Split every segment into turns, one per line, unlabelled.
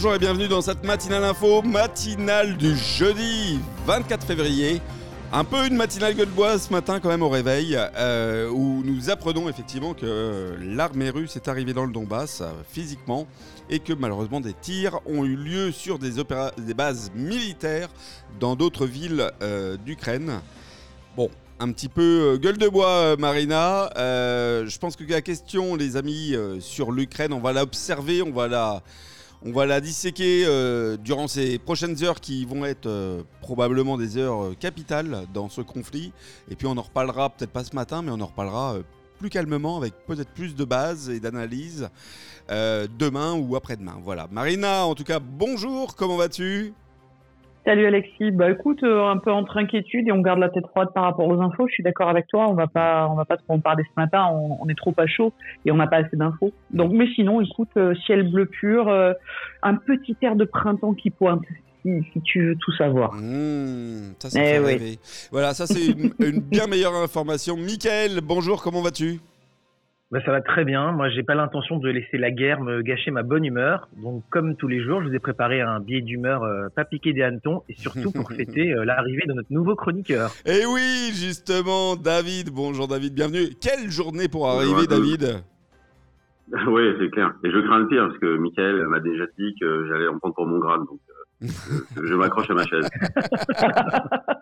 bonjour et bienvenue dans cette matinale info, matinale du jeudi 24 février. Un peu une matinale gueule de bois ce matin quand même au réveil, euh, où nous apprenons effectivement que l'armée russe est arrivée dans le Donbass euh, physiquement et que malheureusement des tirs ont eu lieu sur des, bases militaires dans d'autres villes euh, d'Ukraine. Bon, un petit peu gueule de bois, Marina. je pense que la question, les amis, sur l'Ukraine, on va l'observer, on va la, on va la disséquer euh, durant ces prochaines heures qui vont être euh, probablement des heures euh, capitales dans ce conflit. Et puis on en reparlera peut-être pas ce matin, mais on en reparlera plus calmement avec peut-être plus de bases et d'analyse demain ou après-demain. Voilà. Marina, en tout cas, bonjour, comment vas-tu?
Salut Alexis. Bah écoute, euh, un peu entre inquiétude et on garde la tête froide par rapport aux infos. Je suis d'accord avec toi. On va pas, on va pas trop en parler ce matin. On, est trop à chaud et on n'a pas assez d'infos. Donc, mais sinon, écoute, euh, ciel bleu pur, euh, un petit air de printemps qui pointe. Si, tu veux tout savoir.
Mmh, ça, ça eh Voilà, ça c'est une, une bien meilleure information. Michael, bonjour, comment vas-tu?
Bah, ça va très bien. Moi, j'ai pas l'intention de laisser la guerre me gâcher ma bonne humeur. Donc, comme tous les jours, je vous ai préparé un billet d'humeur euh, pas piqué des hannetons et surtout pour fêter euh, l'arrivée de notre nouveau chroniqueur.
Et eh oui, justement, David. Bonjour, David. Bienvenue. Quelle journée pour arriver, David?
Oui, c'est clair. Et je crains le pire parce que Michael m'a déjà dit que j'allais en prendre pour mon grade. Donc, je m'accroche à ma chaise.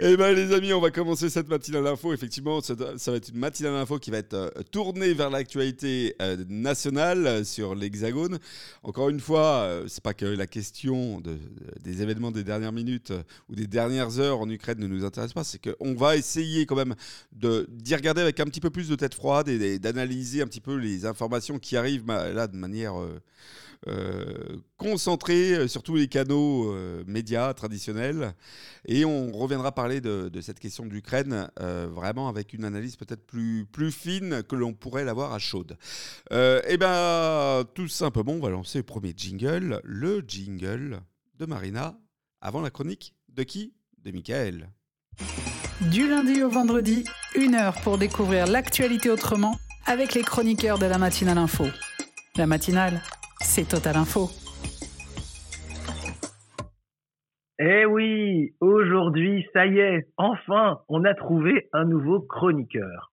Eh bien, les amis, on va commencer cette matinale d'info. Effectivement, ça, va être une matinale d'info qui va être euh, tournée vers l'actualité euh, nationale euh, sur l'Hexagone. Encore une fois, c'est pas que la question de, des événements des dernières minutes ou des dernières heures en Ukraine ne nous intéresse pas. C'est qu'on va essayer quand même d'y regarder avec un petit peu plus de tête froide et d'analyser un petit peu les informations qui arrivent là de manière concentré euh, sur tous les canaux euh, médias traditionnels. Et on reviendra parler de, cette question de l'Ukraine vraiment avec une analyse peut-être plus, plus fine que l'on pourrait l'avoir à chaude. eh bien, tout simplement, on va lancer le premier jingle, le jingle de Marina, avant la chronique de qui? De Michael.
Du lundi au vendredi, une heure pour découvrir l'actualité autrement avec les chroniqueurs de la matinale info. La matinale c'est Total Info.
Eh oui, aujourd'hui, ça y est, enfin, on a trouvé un nouveau chroniqueur.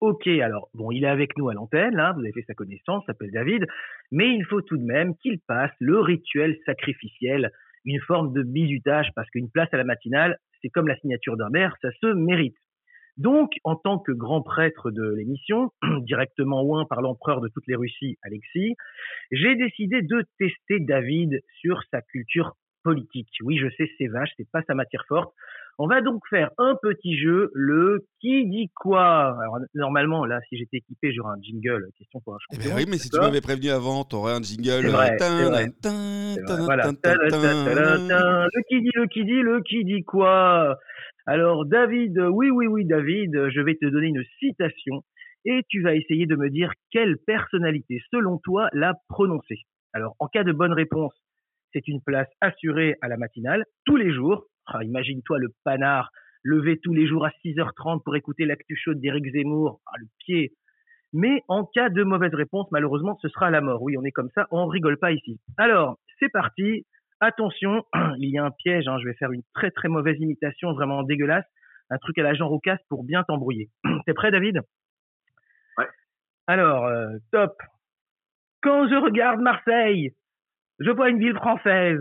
Ok, alors, bon, il est avec nous à l'antenne, hein, vous avez fait sa connaissance, s'appelle David, mais il faut tout de même qu'il passe le rituel sacrificiel, une forme de bisutage, parce qu'une place à la matinale, c'est comme la signature d'un maire, ça se mérite. Donc, en tant que grand prêtre de l'émission, directement oint par l'empereur de toutes les Russies, Alexis, j'ai décidé de tester David sur sa culture politique. Oui, je sais, c'est vache, c'est pas sa matière forte. On va donc faire un petit jeu, le qui dit quoi? Alors normalement, là, si j'étais équipé, j'aurais un jingle. Question pour un
champion. Eh ben oui, mais si tu m'avais prévenu avant, t'aurais un jingle.
Le qui dit, le qui dit, le qui dit quoi? Alors David, oui, oui, oui, David, je vais te donner une citation et tu vas essayer de me dire quelle personnalité, selon toi, l'a prononcée. Alors en cas de bonne réponse, c'est une place assurée à la matinale, tous les jours. Ah, imagine-toi le panard levé tous les jours à 6h30 pour écouter l'actu chaude d'Éric Zemmour. Ah, le pied. Mais en cas de mauvaise réponse, malheureusement, ce sera la mort. Oui, on est comme ça, on rigole pas ici. Alors, c'est parti. Attention, il y a un piège, hein, je vais faire une très très mauvaise imitation, vraiment dégueulasse, un truc à la Jean Roucas pour bien t'embrouiller. T'es prêt David?
Ouais.
Alors, euh, top. Quand je regarde Marseille, je vois une ville française,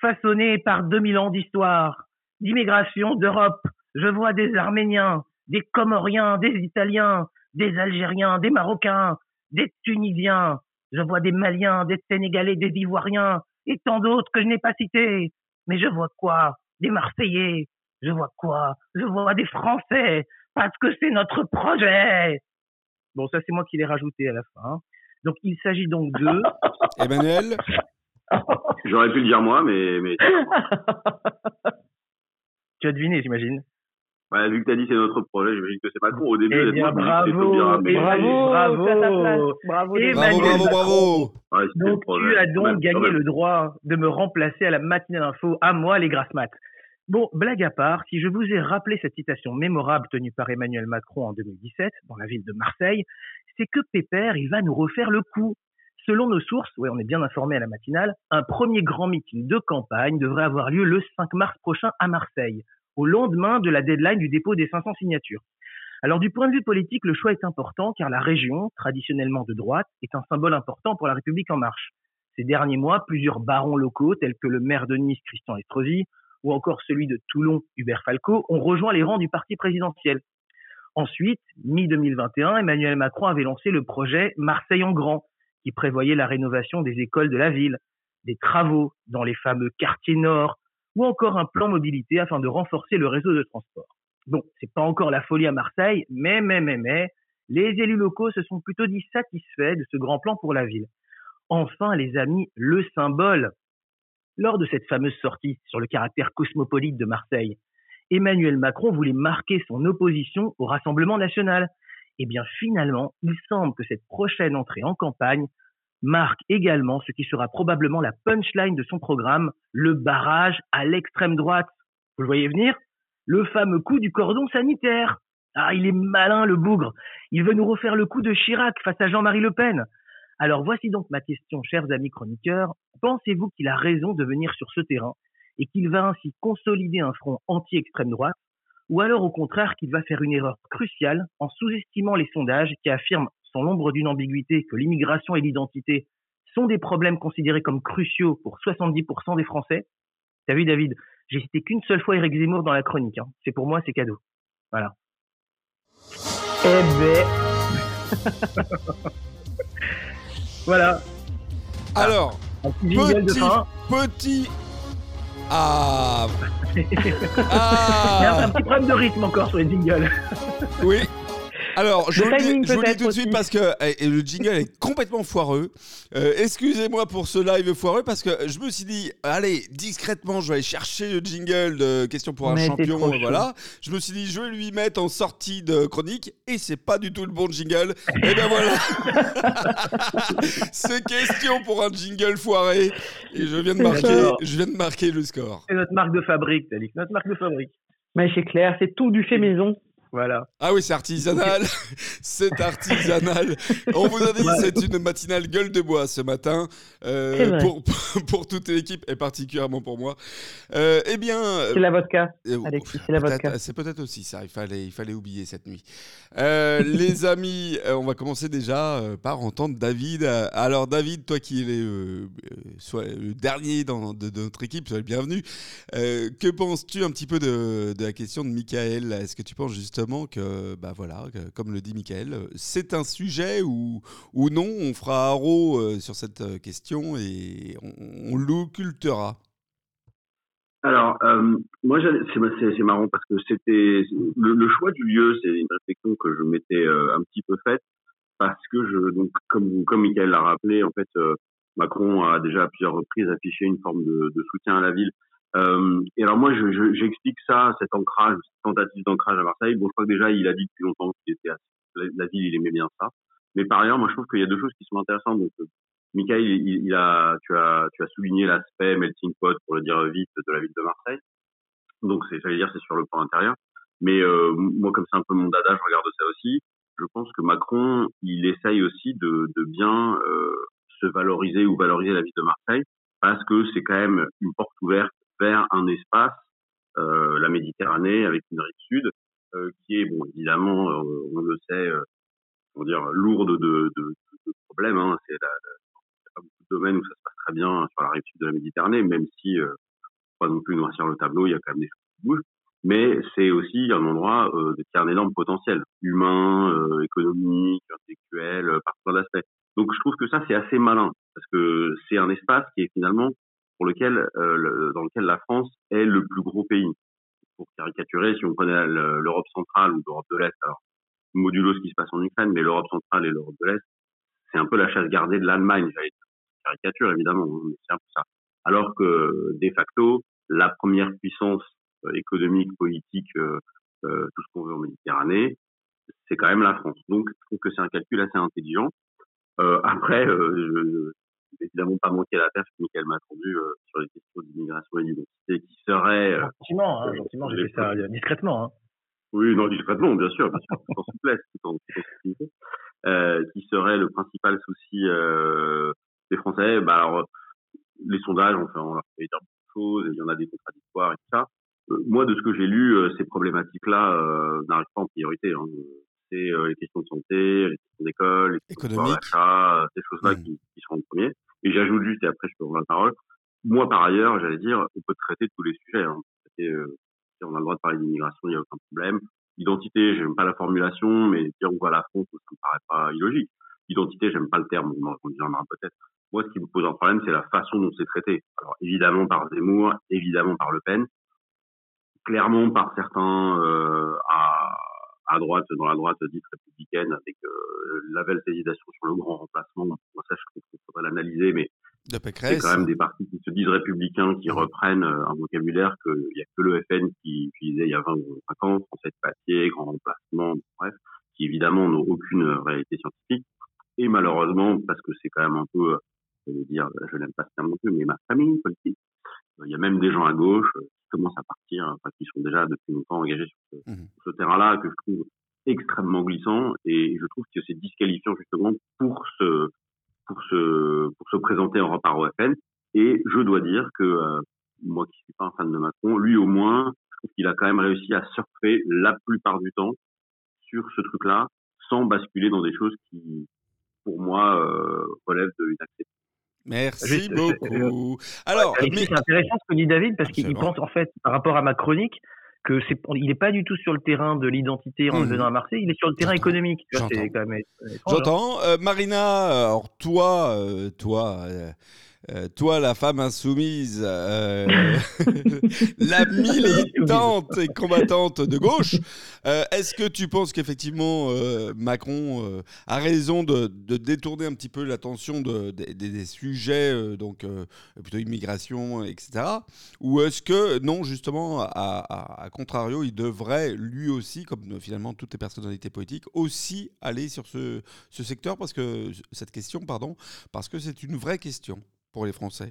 façonnée par 2000 ans d'histoire, d'immigration d'Europe. Je vois des Arméniens, des Comoriens, des Italiens, des Algériens, des Marocains, des Tunisiens. Je vois des Maliens, des Sénégalais, des Ivoiriens, et tant d'autres que je n'ai pas cités. Mais je vois quoi? Des Marseillais. Je vois quoi? Je vois des Français, parce que c'est notre projet. Bon, ça c'est moi qui l'ai rajouté à la fin. Donc il s'agit donc de...
Emmanuel?
J'aurais pu le dire moi, mais... mais...
tu as deviné, j'imagine
vu que tu as dit c'est notre projet, j'imagine que c'est pas con. Au début,
eh bien, bravo, bravo, bravo, bravo,
bravo, bravo, bravo,
Donc, tu as donc gagné le droit de me remplacer à la matinale info, à moi, les grasses maths. Bon, blague à part, si je vous ai rappelé cette citation mémorable tenue par Emmanuel Macron en 2017 dans la ville de Marseille, c'est que Pépère, il va nous refaire le coup. Selon nos sources, ouais, on est bien informé à la matinale, un premier grand meeting de campagne devrait avoir lieu le 5 mars prochain à Marseille, au lendemain de la deadline du dépôt des 500 signatures. Alors du point de vue politique, le choix est important car la région, traditionnellement de droite, est un symbole important pour la République en marche. Ces derniers mois, plusieurs barons locaux, tels que le maire de Nice, Christian Estrosi, ou encore celui de Toulon, Hubert Falco, ont rejoint les rangs du parti présidentiel. Ensuite, mi-2021, Emmanuel Macron avait lancé le projet Marseille en grand, qui prévoyait la rénovation des écoles de la ville, des travaux dans les fameux quartiers nord, ou encore un plan mobilité afin de renforcer le réseau de transport. Bon, c'est pas encore la folie à Marseille, mais, mais, mais, mais, les élus locaux se sont plutôt dit satisfaits de ce grand plan pour la ville. Enfin, les amis, le symbole. Lors de cette fameuse sortie sur le caractère cosmopolite de Marseille, Emmanuel Macron voulait marquer son opposition au Rassemblement national. Eh bien, finalement, il semble que cette prochaine entrée en campagne marque également ce qui sera probablement la punchline de son programme, le barrage à l'extrême droite. Vous le voyez venir? Le fameux coup du cordon sanitaire. Ah, il est malin le bougre. Il veut nous refaire le coup de Chirac face à Jean-Marie Le Pen. Alors voici donc ma question, chers amis chroniqueurs. Pensez-vous qu'il a raison de venir sur ce terrain et qu'il va ainsi consolider un front anti-extrême droite? Ou alors au contraire qu'il va faire une erreur cruciale en sous-estimant les sondages qui affirment sans l'ombre d'une ambiguïté que l'immigration et l'identité sont des problèmes considérés comme cruciaux pour 70% des Français. T'as vu, David, j'ai cité qu'une seule fois Eric Zemmour dans la chronique. Hein. C'est pour moi, c'est cadeau. Voilà. Eh ben. voilà.
Alors, petit, petit. Ah.
ah. Il y a un petit problème de rythme encore sur les jingles.
oui, alors, je vous, dis, tout de suite parce que eh, le jingle est complètement foireux. Euh, excusez-moi pour ce live foireux parce que je me suis dit, allez, discrètement, je vais aller chercher le jingle de Question pour un champion. Voilà. Je me suis dit, je vais lui mettre en sortie de chronique et c'est pas du tout le bon jingle. et ben voilà. c'est question pour un jingle foiré et je viens de marquer, je viens de marquer le score.
C'est notre marque de fabrique, Talik, notre marque de fabrique.
Mais c'est clair, c'est tout du fait maison.
Voilà.
Ah oui, c'est artisanal. c'est artisanal. On vous a dit, c'est une matinale gueule de bois ce matin. Euh, pour, pour, toute l'équipe et particulièrement pour moi. Euh, eh bien.
C'est la vodka. Euh, Alexis, c'est la vodka.
C'est peut-être aussi ça. Il fallait, il fallait oublier cette nuit. les amis, on va commencer déjà par entendre David. Alors, David, toi qui es le, le dernier dans, de, notre équipe, sois le bienvenu. que penses-tu un petit peu de, de la question de Michael? Est-ce que tu penses justement que, bah voilà, comme le dit Michael, c'est un sujet où, ou non, on fera haro euh, sur cette euh, question et on, l'occultera.
Alors, euh, moi, c'est marrant parce que c'était le, choix du lieu, c'est une réflexion que je m'étais un petit peu faite parce que je, donc, comme, comme Michael l'a rappelé, en fait, Macron a déjà à plusieurs reprises affiché une forme de soutien à la ville euh, et alors moi, j'explique je, ça, cet ancrage, cette tentative d'ancrage à Marseille. Bon, je crois que déjà, il a dit depuis longtemps qu'il était à, la, ville, il aimait bien ça. Mais par ailleurs, moi, je trouve qu'il y a deux choses qui sont intéressantes. Donc, euh, Michael, il, il, a, tu as, tu as souligné l'aspect melting pot, pour le dire vite, de la ville de Marseille. Donc, c'est, j'allais dire, c'est sur le plan intérieur. Mais euh, moi, comme c'est un peu mon dada, je regarde ça aussi. Je pense que Macron, il essaye aussi de, de bien euh, se valoriser ou valoriser la ville de Marseille parce que c'est quand même une porte ouverte vers un espace, euh, la Méditerranée, avec une rive sud, euh, qui est, bon, évidemment, euh, on le sait, on dire, lourde de, de, de problèmes. Hein. C'est la, pas beaucoup de domaines où ça se passe très bien sur la rive sud de la Méditerranée, même si, euh, pas non plus noircir le tableau, il y a quand même des choses qui bougent. Mais c'est aussi un endroit euh, qui a un énorme potentiel humain, euh, économique, intellectuel, par plein d'aspects. Donc je trouve que ça c'est assez malin parce que c'est un espace qui est finalement pour lequel, euh, dans lequel la France est le plus gros pays. Pour caricaturer, si on prenait l'Europe centrale ou l'Europe de l'Est, alors modulo ce qui se passe en Ukraine, mais l'Europe centrale et l'Europe de l'Est, c'est un peu la chasse gardée de l'Allemagne. Caricature évidemment, hein, mais c'est un peu ça. Alors que de facto, la première puissance euh, économique, politique, euh, euh, tout ce qu'on veut en Méditerranée, c'est quand même la France. Donc, je trouve que c'est un calcul assez intelligent. Euh, après, euh, évidemment pas manquer la perche Michael m'a attendu euh, sur les questions d'immigration et d'identité qui serait...
Euh, gentiment, hein, gentiment, j'ai fait ça euh, discrètement. Hein.
Oui, non, discrètement, bien sûr, bien sûr, tout en souplesse, tout en, tout qui serait le principal souci des Français, bah alors les sondages, enfin, on leur fait dire beaucoup de choses, il y en a des contradictoires et tout ça. moi, de ce que j'ai lu, ces problématiques-là n'arrivent pas en priorité. Hein. C'est les questions de santé, les questions d'école, les questions d'achat, ces choses-là mmh. qui, qui, sont en premier. Et j'ajoute juste, et après je peux rendre la parole, moi, par ailleurs, j'allais dire, on peut traiter tous les sujets. Hein. Euh, on a le droit de parler d'immigration, il n'y a aucun problème. Identité, j'aime pas la formulation, mais dire où va la France, ça me paraît pas illogique. Identité, j'aime pas le terme, on en peut-être. Moi, ce qui me pose un problème, c'est la façon dont c'est traité. Alors, évidemment par Zemmour, évidemment par Le Pen, clairement par certains euh, à, droite, dans la droite dite républicaine, avec euh, la belle hésitation sur le grand remplacement. Moi, ça, je trouve qu'il faudrait l'analyser, mais c'est quand même des partis qui se disent républicains, qui reprennent euh, un vocabulaire qu'il n'y a que le FN qui utilisait il y a 20 ou 25 ans, français de papier, grand remplacement, bref, qui évidemment n'ont aucune réalité scientifique. Et malheureusement, parce que c'est quand même un peu, je veux dire, je n'aime pas ce terme non plus, mais ma famille politique, il y a même des gens à gauche euh, qui commencent à partir, enfin, qui sont déjà depuis longtemps engagés sur ce, mmh ce terrain-là, que je trouve extrêmement glissant, et je trouve que c'est disqualifiant justement pour ce pour se, pour se présenter en par OFN. Et je dois dire que euh, moi qui suis pas un fan de Macron, lui au moins, je trouve qu'il a quand même réussi à surfer la plupart du temps sur ce truc-là, sans basculer dans des choses qui, pour moi, euh, relèvent de l'inacceptabilité.
Merci beaucoup. Alors,
mais... c'est intéressant ce que dit David parce qu'il pense en fait par rapport à ma chronique que c'est il n'est pas du tout sur le terrain de l'identité en mmh. venant à Marseille, il est sur le terrain économique.
J'entends. Euh, Marina, alors toi, euh, toi, euh, toi, la femme insoumise, euh, la militante et combattante de gauche, euh, est-ce que tu penses qu'effectivement Macron a raison de, détourner un petit peu l'attention des sujets, donc plutôt immigration, etc. Ou est-ce que non, justement, à, contrario, il devrait lui aussi, comme finalement toutes les personnalités politiques, aussi aller sur ce, ce secteur? Parce que cette question, pardon, parce que c'est une vraie question pour les Français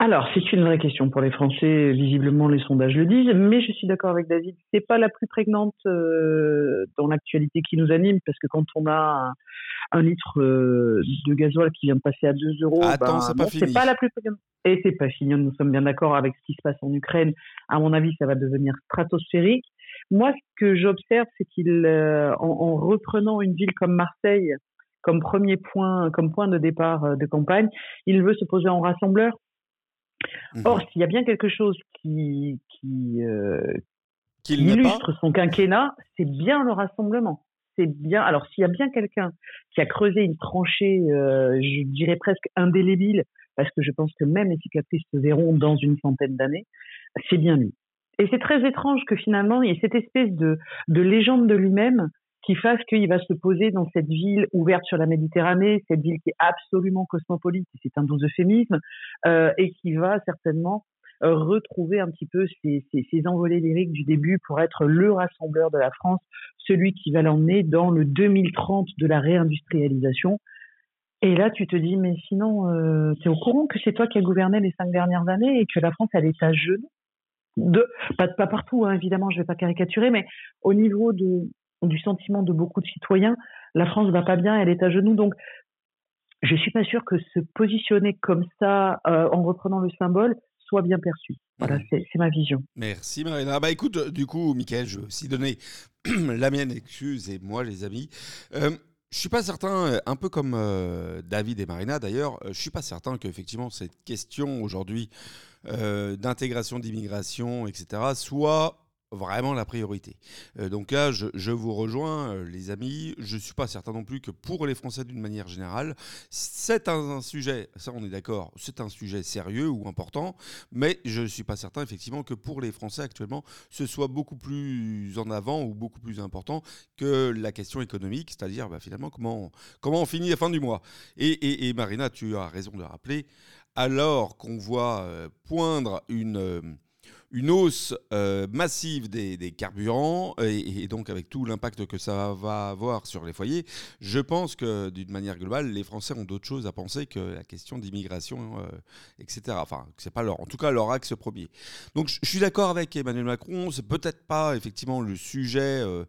alors, c'est une vraie question pour les Français. Visiblement, les sondages le disent, mais je suis d'accord avec David. C'est pas la plus prégnante euh, dans l'actualité qui nous anime, parce que quand on a un, litre euh, de gasoil qui vient de passer à 2 euros,
Attends, ben, c'est pas,
la plus prégnante. Et c'est pas fini. Nous sommes bien d'accord avec ce qui se passe en Ukraine. À mon avis, ça va devenir stratosphérique. Moi, ce que j'observe, c'est qu'il, euh, en, reprenant une ville comme Marseille, comme premier point, comme point de départ euh, de campagne, il veut se poser en rassembleur. Mmh Or, s'il y a bien quelque chose qui, qui, euh, illustre son quinquennat, c'est bien le rassemblement. C'est bien. Alors, s'il y a bien quelqu'un qui a creusé une tranchée, euh, je dirais presque indélébile, parce que je pense que même les cicatrices se verront dans une centaine d'années, c'est bien lui. Et c'est très étrange que finalement, il y ait cette espèce de, de légende de lui-même qui fasse qu'il va se poser dans cette ville ouverte sur la Méditerranée, cette ville qui est absolument cosmopolite, c'est un doux euphémisme, euh, et qui va certainement euh, retrouver un petit peu ces, envolées lyriques du début pour être le rassembleur de la France, celui qui va l'emmener dans le 2030 de la réindustrialisation. Et là, tu te dis, mais sinon, euh, tu es au courant que c'est toi qui as gouverné les cinq dernières années et que la France, elle est à genoux? De, pas, partout, hein, évidemment, je vais pas caricaturer, mais au niveau de, du sentiment de beaucoup de citoyens, la France va pas bien, elle est à genoux. Donc, je suis pas sûr que se positionner comme ça, euh, en reprenant le symbole, soit bien perçu. Voilà, mmh. c'est ma vision.
Merci Marina. Bah écoute, du coup, Michael, je vais aussi donner la mienne, excuse, et moi les amis. Euh, je suis pas certain, euh, un peu comme euh, David et Marina d'ailleurs, je suis pas certain qu'effectivement cette question aujourd'hui d'intégration, d'immigration, etc., soit vraiment la priorité. Euh, donc là, je, vous rejoins, euh, les amis. Je ne suis pas certain non plus que pour les Français, d'une manière générale, c'est un, sujet, ça on est d'accord, c'est un sujet sérieux ou important, mais je ne suis pas certain effectivement que pour les Français actuellement, ce soit beaucoup plus en avant ou beaucoup plus important que la question économique, c'est-à-dire bah, finalement comment, comment on finit la fin du mois. Et, Marina, tu as raison de rappeler, alors qu'on voit euh, poindre une une hausse euh, massive des, carburants et, donc avec tout l'impact que ça va avoir sur les foyers, je pense que d'une manière globale, les Français ont d'autres choses à penser que la question d'immigration, euh, etc. Enfin, c'est pas leur, en tout cas leur axe premier. Donc je suis d'accord avec Emmanuel Macron, c'est peut-être pas effectivement le sujet euh,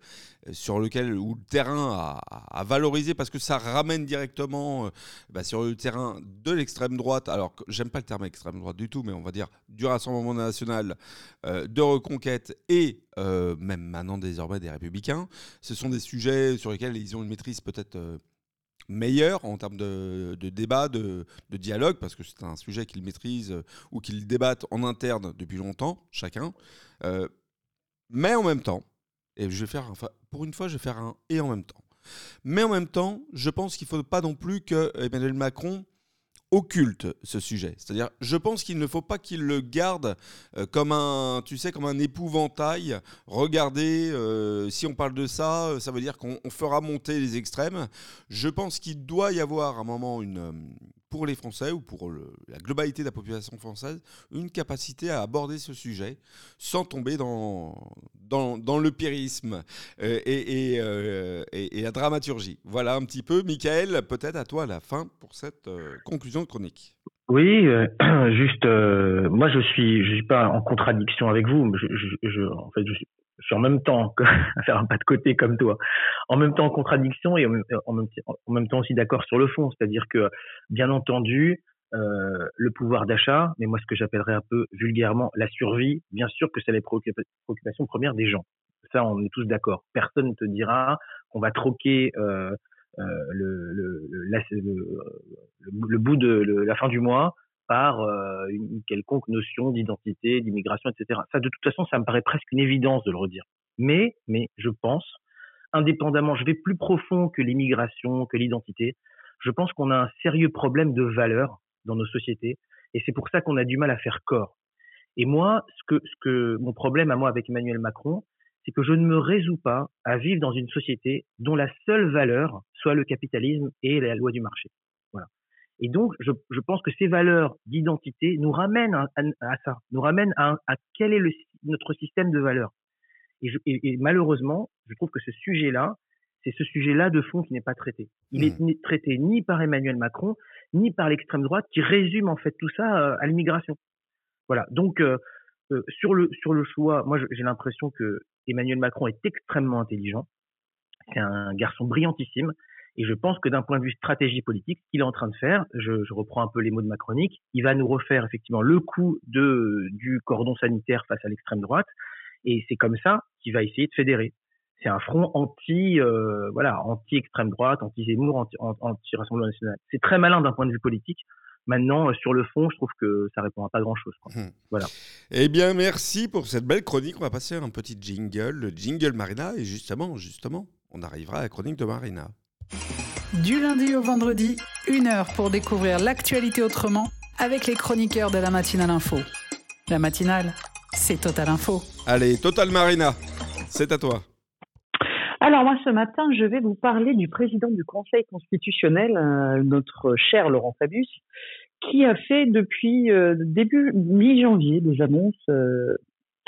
sur lequel ou le terrain à, valoriser parce que ça ramène directement bah, sur le terrain de l'extrême droite. Alors j'aime pas le terme extrême droite du tout, mais on va dire du Rassemblement national euh, de reconquête et euh, même maintenant désormais des républicains. Ce sont des sujets sur lesquels ils ont une maîtrise peut-être euh, meilleure en termes de, débat, de, dialogue, parce que c'est un sujet qu'ils maîtrisent ou qu'ils débattent en interne depuis longtemps, chacun. mais en même temps, et je vais faire, enfin, pour une fois, je vais faire un et en même temps. Mais en même temps, je pense qu'il ne faut pas non plus que Emmanuel Macron occulte ce sujet. C'est-à-dire, je pense qu'il ne faut pas qu'il le garde euh, comme un, tu sais, comme un épouvantail. Regardez, euh, si on parle de ça, euh, ça veut dire qu'on fera monter les extrêmes. Je pense qu'il doit y avoir à un moment une, pour les Français ou pour la globalité de la population française une capacité à aborder ce sujet sans tomber dans, dans, le pyrisme euh, euh, et, la dramaturgie. Voilà un petit peu. Michael, peut-être à toi la fin pour cette euh, conclusion chronique.
Oui, juste, moi je suis, suis pas en contradiction avec vous. Je, en fait, je suis, je suis en même temps à faire un pas de côté comme toi, en même temps en contradiction et en même, temps aussi d'accord sur le fond. C'est-à-dire que, bien entendu, euh, le pouvoir d'achat, mais moi ce que j'appellerais un peu vulgairement la survie, bien sûr que c'est la préoccupation première des gens. Ça, on est tous d'accord. Personne ne te dira qu'on va troquer euh, euh, le, le, le, bout de la fin du mois par euh, une quelconque notion d'identité, d'immigration, etc. Ça, de toute façon, ça me paraît presque une évidence de le redire. Mais, mais je pense, indépendamment, je vais plus profond que l'immigration, que l'identité. Je pense qu'on a un sérieux problème de valeur dans nos sociétés, et c'est pour ça qu'on a du mal à faire corps. Et moi, ce que, ce que mon problème à moi avec Emmanuel Macron, c'est que je ne me résous pas à vivre dans une société dont la seule valeur soit le capitalisme et la loi du marché. Et donc, je, je pense que ces valeurs d'identité nous ramènent à, à, ça, nous ramènent à, à, quel est le, notre système de valeurs. Et, et, malheureusement, je trouve que ce sujet-là, c'est ce sujet-là de fond qui n'est pas traité. Il est mmh. traité ni par Emmanuel Macron, ni par l'extrême droite, qui résume en fait tout ça euh, à l'immigration. Voilà. Donc, euh, euh, sur le sur le choix, moi, j'ai l'impression que Emmanuel Macron est extrêmement intelligent. C'est un garçon brillantissime. Et je pense que d'un point de vue stratégie politique, ce qu'il est en train de faire, je, je, reprends un peu les mots de ma chronique, il va nous refaire effectivement le coup de, du cordon sanitaire face à l'extrême droite. Et c'est comme ça qu'il va essayer de fédérer. C'est un front anti, euh, voilà, anti extrême droite, anti Zemmour, anti, anti Rassemblement national. C'est très malin d'un point de vue politique. Maintenant, euh, sur le fond, je trouve que ça répond à pas grand-chose. Mmh. Voilà.
Eh bien, merci pour cette belle chronique. On va passer à un petit jingle, le jingle Marina. Et justement, justement, on arrivera à la chronique de Marina.
Du lundi au vendredi, une heure pour découvrir l'actualité autrement avec les chroniqueurs de la matinale info. La matinale, c'est Total Info.
Allez, Total Marina, c'est à toi.
Alors moi ce matin, je vais vous parler du président du Conseil constitutionnel, euh, notre cher Laurent Fabius, qui a fait depuis euh, début mi-janvier des annonces euh,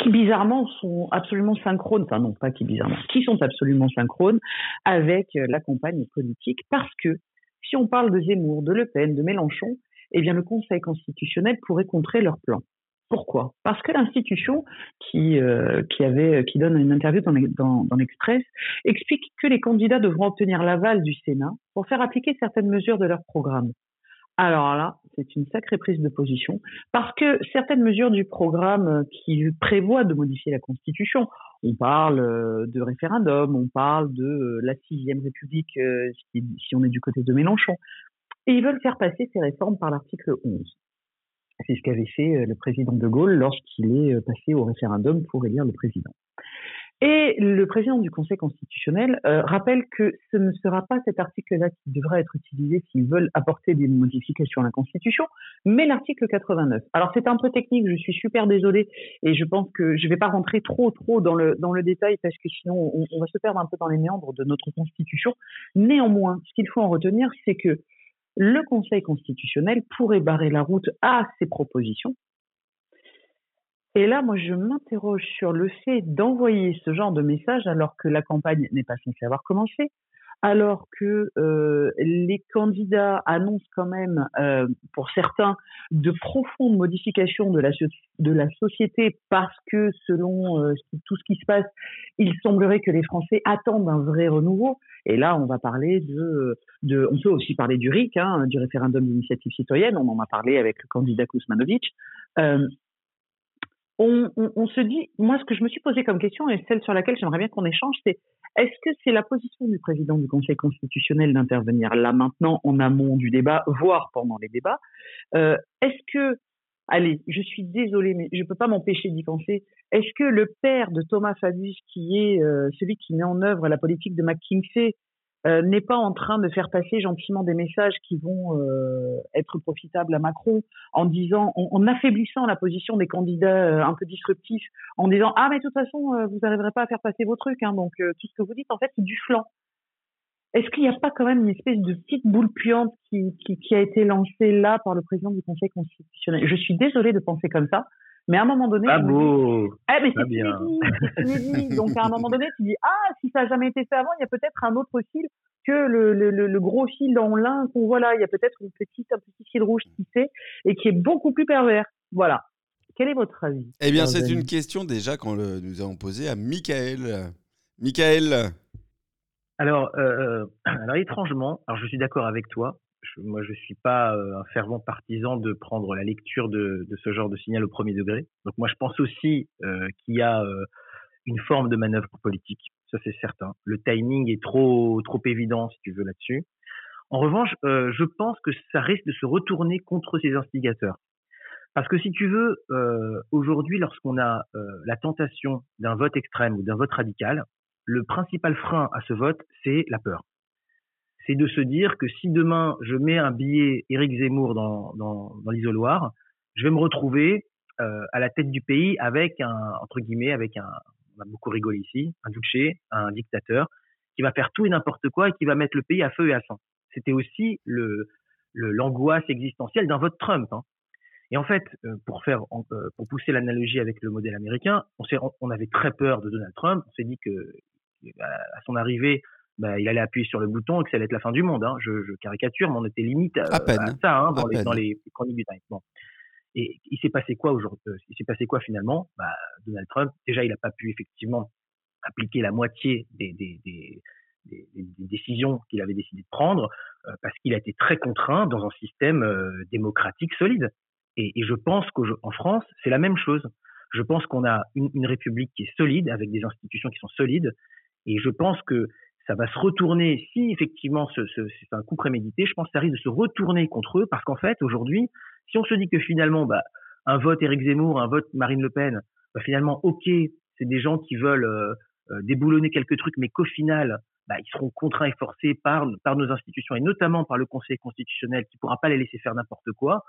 qui bizarrement sont absolument synchrones, enfin non pas qui bizarrement, qui sont absolument synchrones avec euh, la campagne politique parce que si on parle de Zemmour, de Le Pen, de Mélenchon, eh bien le Conseil constitutionnel pourrait contrer leur plan. Pourquoi? Parce que l'institution qui, euh, qui, avait, qui donne une interview dans, l'Express explique que les candidats devront obtenir l'aval du Sénat pour faire appliquer certaines mesures de leur programme. Alors là, c'est une sacrée prise de position parce que certaines mesures du programme euh, qui prévoient de modifier la Constitution, on parle euh, de référendum, on parle de euh, la sixième République si on est du côté de Mélenchon, et ils veulent faire passer ces réformes par l'article 11. C'est ce qu'avait fait le président de Gaulle lorsqu'il est passé au référendum pour élire le président. Et le président du Conseil constitutionnel euh, rappelle que ce ne sera pas cet article-là qui devra être utilisé s'ils veulent apporter des modifications à la Constitution, mais l'article 89. Alors c'est un peu technique, je suis super désolée et je pense que je ne vais pas rentrer trop trop dans le dans le détail parce que sinon on, on va se perdre un peu dans les méandres de notre Constitution. Néanmoins, ce qu'il faut en retenir, c'est que le Conseil constitutionnel pourrait barrer la route à ces propositions Et là, moi, je m'interroge sur le fait d'envoyer ce genre de message alors que la campagne n'est pas censée avoir commencé, alors que euh, les candidats annoncent quand même, euh, pour certains, de profondes modifications de la, société parce que selon euh, tout ce qui se passe, il semblerait que les Français attendent un vrai renouveau. Et là, on va parler de, de on peut aussi parler du RIC, hein, du référendum d'initiative citoyenne. On en a parlé avec le candidat Kuzmanovic. On, se dit, moi, ce que je me suis posé comme question et celle sur laquelle j'aimerais bien qu'on échange, c'est est-ce que c'est la position du président du Conseil constitutionnel d'intervenir là maintenant en amont du débat, voire pendant les débats euh, Est-ce que, allez, je suis désolée, mais je ne peux pas m'empêcher d'y penser, est-ce que le père de Thomas Fabius, qui est euh, celui qui met en œuvre la politique de McKinsey, euh, n'est pas en train de faire passer gentiment des messages qui vont euh, être profitables à Macron en disant, en, affaiblissant la position des candidats euh, un peu disruptifs, en disant ah mais de toute façon vous n'arriverez pas à faire passer vos trucs, hein, donc tout ce que vous dites en fait c'est du flanc. Est-ce qu'il n'y a pas quand même une espèce de petite boule puante qui, qui, qui, a été lancée là par le président du Conseil constitutionnel? Je suis désolée de penser comme ça, mais à un moment donné,
ah beau.
Eh, mais c'est bien. Donc à un moment donné, tu dis ah si ça n'a jamais été fait avant, il y a peut-être un autre fil que le, le, le gros fil en lin qu'on voit là. Il y a peut-être une petite un petit fil rouge qui fait et qui est beaucoup plus pervers. Voilà. Quel est votre avis?
Eh bien, c'est une question déjà qu'on nous avons posée à Michael. Michael.
Alors, euh, euh alors étrangement, alors je suis d'accord avec toi moi, je suis pas euh, un fervent partisan de prendre la lecture de, de, ce genre de signal au premier degré. Donc moi, je pense aussi euh, qu'il y a euh, une forme de manœuvre politique. Ça, c'est certain. Le timing est trop trop évident, si tu veux, là-dessus. En revanche, euh, je pense que ça risque de se retourner contre ces instigateurs. Parce que si tu veux, aujourd'hui, lorsqu'on a la tentation d'un vote extrême ou d'un vote radical, le principal frein à ce vote, c'est la peur c'est de se dire que si demain je mets un billet Éric Zemmour dans, dans, dans l'isoloir, je vais me retrouver euh, à la tête du pays avec un entre guillemets avec un on a beaucoup rigolé ici, un douché, un dictateur qui va faire tout et n'importe quoi et qui va mettre le pays à feu et à sang. C'était aussi le l'angoisse existentielle d'un vote Trump. Hein. Et en fait, euh, pour faire euh, pour pousser l'analogie avec le modèle américain, on, on avait très peur de Donald Trump. On s'est dit que à son arrivée, bah, il allait appuyer sur le bouton et que ça allait être la fin du monde. Hein. Je, je, caricature, mais on était limite à, ça hein, dans, les, dans, les, chroniques du Time. Bon. Et il s'est passé quoi aujourd'hui euh, Il s'est passé quoi finalement? Bah, Donald Trump, déjà, il n'a pas pu effectivement appliquer la moitié des, des, des, des, des décisions qu'il avait décidé de prendre euh, parce qu'il a été très contraint dans un système euh, démocratique solide. Et, et je pense qu'en France, c'est la même chose. Je pense qu'on a une, une république qui est solide avec des institutions qui sont solides. Et je pense que ça va se retourner, si effectivement ce, ce, c'est un coup prémédité, je pense que ça risque de se retourner contre eux, parce qu'en fait, aujourd'hui, si on se dit que finalement, bah, un vote Éric Zemmour, un vote Marine Le Pen, bah, finalement, ok, c'est des gens qui veulent euh, euh, déboulonner quelques trucs, mais qu'au final, bah, ils seront contraints et forcés par, nos institutions, et notamment par le Conseil constitutionnel, qui pourra pas les laisser faire n'importe quoi,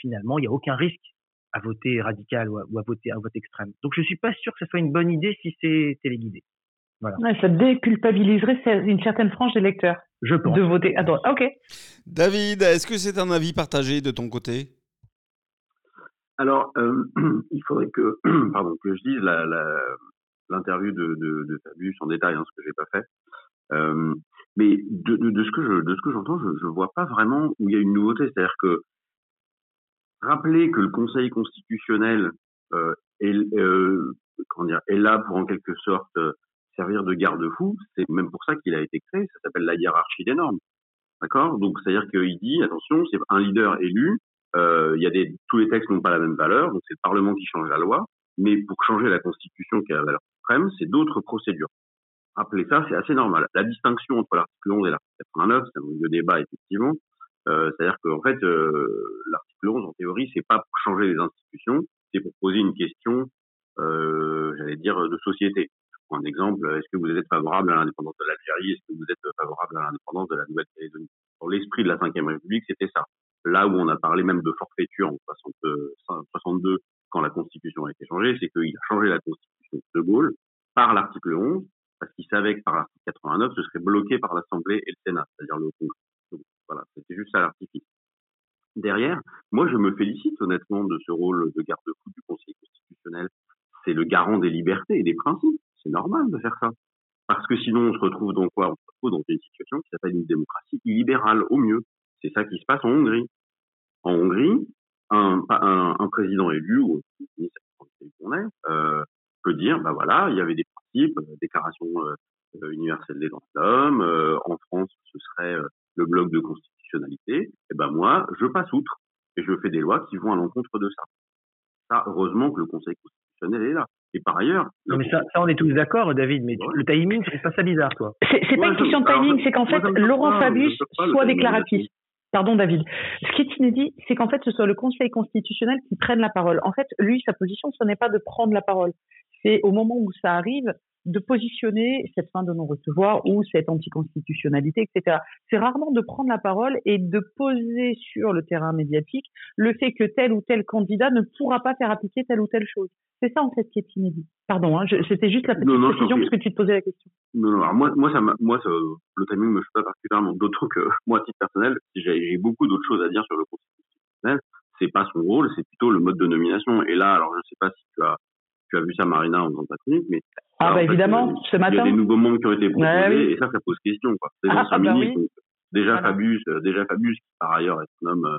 finalement, il n'y a aucun risque à voter radical ou à, ou à voter un vote extrême. Donc, je suis pas sûr que ce soit une bonne idée si c'est téléguidé
ça déculpabiliserait une certaine frange des lecteurs.
Je pense.
De voter à droite. Ok.
David, est-ce que c'est un avis partagé de ton côté?
Alors, euh, il faudrait que, pardon, que je dise l'interview de, de, de, Fabius en détail, hein, ce que j'ai pas fait. Euh, mais de, de, ce que je, de ce que j'entends, je, je vois pas vraiment où il y a une nouveauté. C'est-à-dire que rappeler que le Conseil constitutionnel euh, est, euh, comment dire, est là pour en quelque sorte servir de garde-fou. C'est même pour ça qu'il a été créé. Ça s'appelle la hiérarchie des normes. D'accord? Donc, c'est-à-dire qu'il dit, attention, c'est un leader élu. Euh, il y a des, tous les textes n'ont pas la même valeur, donc c'est le Parlement qui change la loi. Mais pour changer la Constitution qui a la valeur suprême, c'est d'autres procédures. Rappelez ça, c'est assez normal. La distinction entre l'article 11 et l'article 89, c'est un vieux débat effectivement. Euh, c'est-à-dire qu'en fait, euh, l'article 11, en théorie, c'est pas pour changer les institutions, c'est pour poser une question, euh, j'allais dire, de société un exemple, est-ce que vous êtes favorable à l'indépendance de l'Algérie? Est-ce que vous êtes favorable à l'indépendance de la Nouvelle-Calédonie? Pour l'esprit de la Ve République, c'était ça. Là où on a parlé même de forfaiture en 62, quand la Constitution a été changée, c'est qu'il a changé la Constitution de Gaulle par l'article 11, parce qu'il savait que par l'article 89, ce serait bloqué par l'Assemblée et le Sénat, c'est-à-dire le Congrès. Voilà, c'était juste ça l'artifice. derrière. Moi, je me félicite honnêtement de ce rôle de garde-fou du Conseil constitutionnel. C'est le garant des libertés et des principes. C'est normal de faire ça. Parce que sinon, on se retrouve dans quoi? On se retrouve dans une situation qui s'appelle une démocratie illibérale, au mieux. C'est ça qui se passe en Hongrie. En Hongrie, un, président élu, ou un ministre euh, peut dire, bah voilà, il y avait des principes, euh, déclaration euh, universelle des droits de l'homme, euh, en France, ce serait euh, le bloc de constitutionnalité, et ben moi, je passe outre, et je fais des lois qui vont à l'encontre de ça. Ça, heureusement que le Conseil constitutionnel est là. Et par ailleurs.
Non, mais ça, ça on est tous d'accord, David, mais le timing, c'est pas ça bizarre, toi.
C'est pas une question de timing, c'est qu'en fait, Laurent Fabius soit déclaratif. Pardon, David. Ce qui est inédit, c'est qu'en fait, ce soit le Conseil constitutionnel qui prenne la parole. En fait, lui, sa position, ce n'est pas de prendre la parole. C'est au moment où ça arrive, de positionner cette fin de non-recevoir ou cette anticonstitutionnalité, etc. C'est rarement de prendre la parole et de poser sur le terrain médiatique le fait que tel ou tel candidat ne pourra pas faire appliquer telle ou telle chose. C'est ça en fait qui est inédit. Pardon, hein, c'était juste la petite non, non, précision parce que tu te posais la question.
Non, non, alors moi, moi, ça moi ça, le timing me fait pas particulièrement. D'autant que moi, à titre personnel, j'ai beaucoup d'autres choses à dire sur le constitutionnel. C'est pas son rôle, c'est plutôt le mode de nomination. Et là, alors je sais pas si tu as tu as vu ça, Marina, en faisant ta chronique, mais.
Ah, bah évidemment, ce matin.
Il y a des nouveaux membres qui ont été proposés, et ça, ça pose question, quoi. Ah, bah oui. déjà Fabius, euh, déjà Fabius, qui par ailleurs est un homme euh,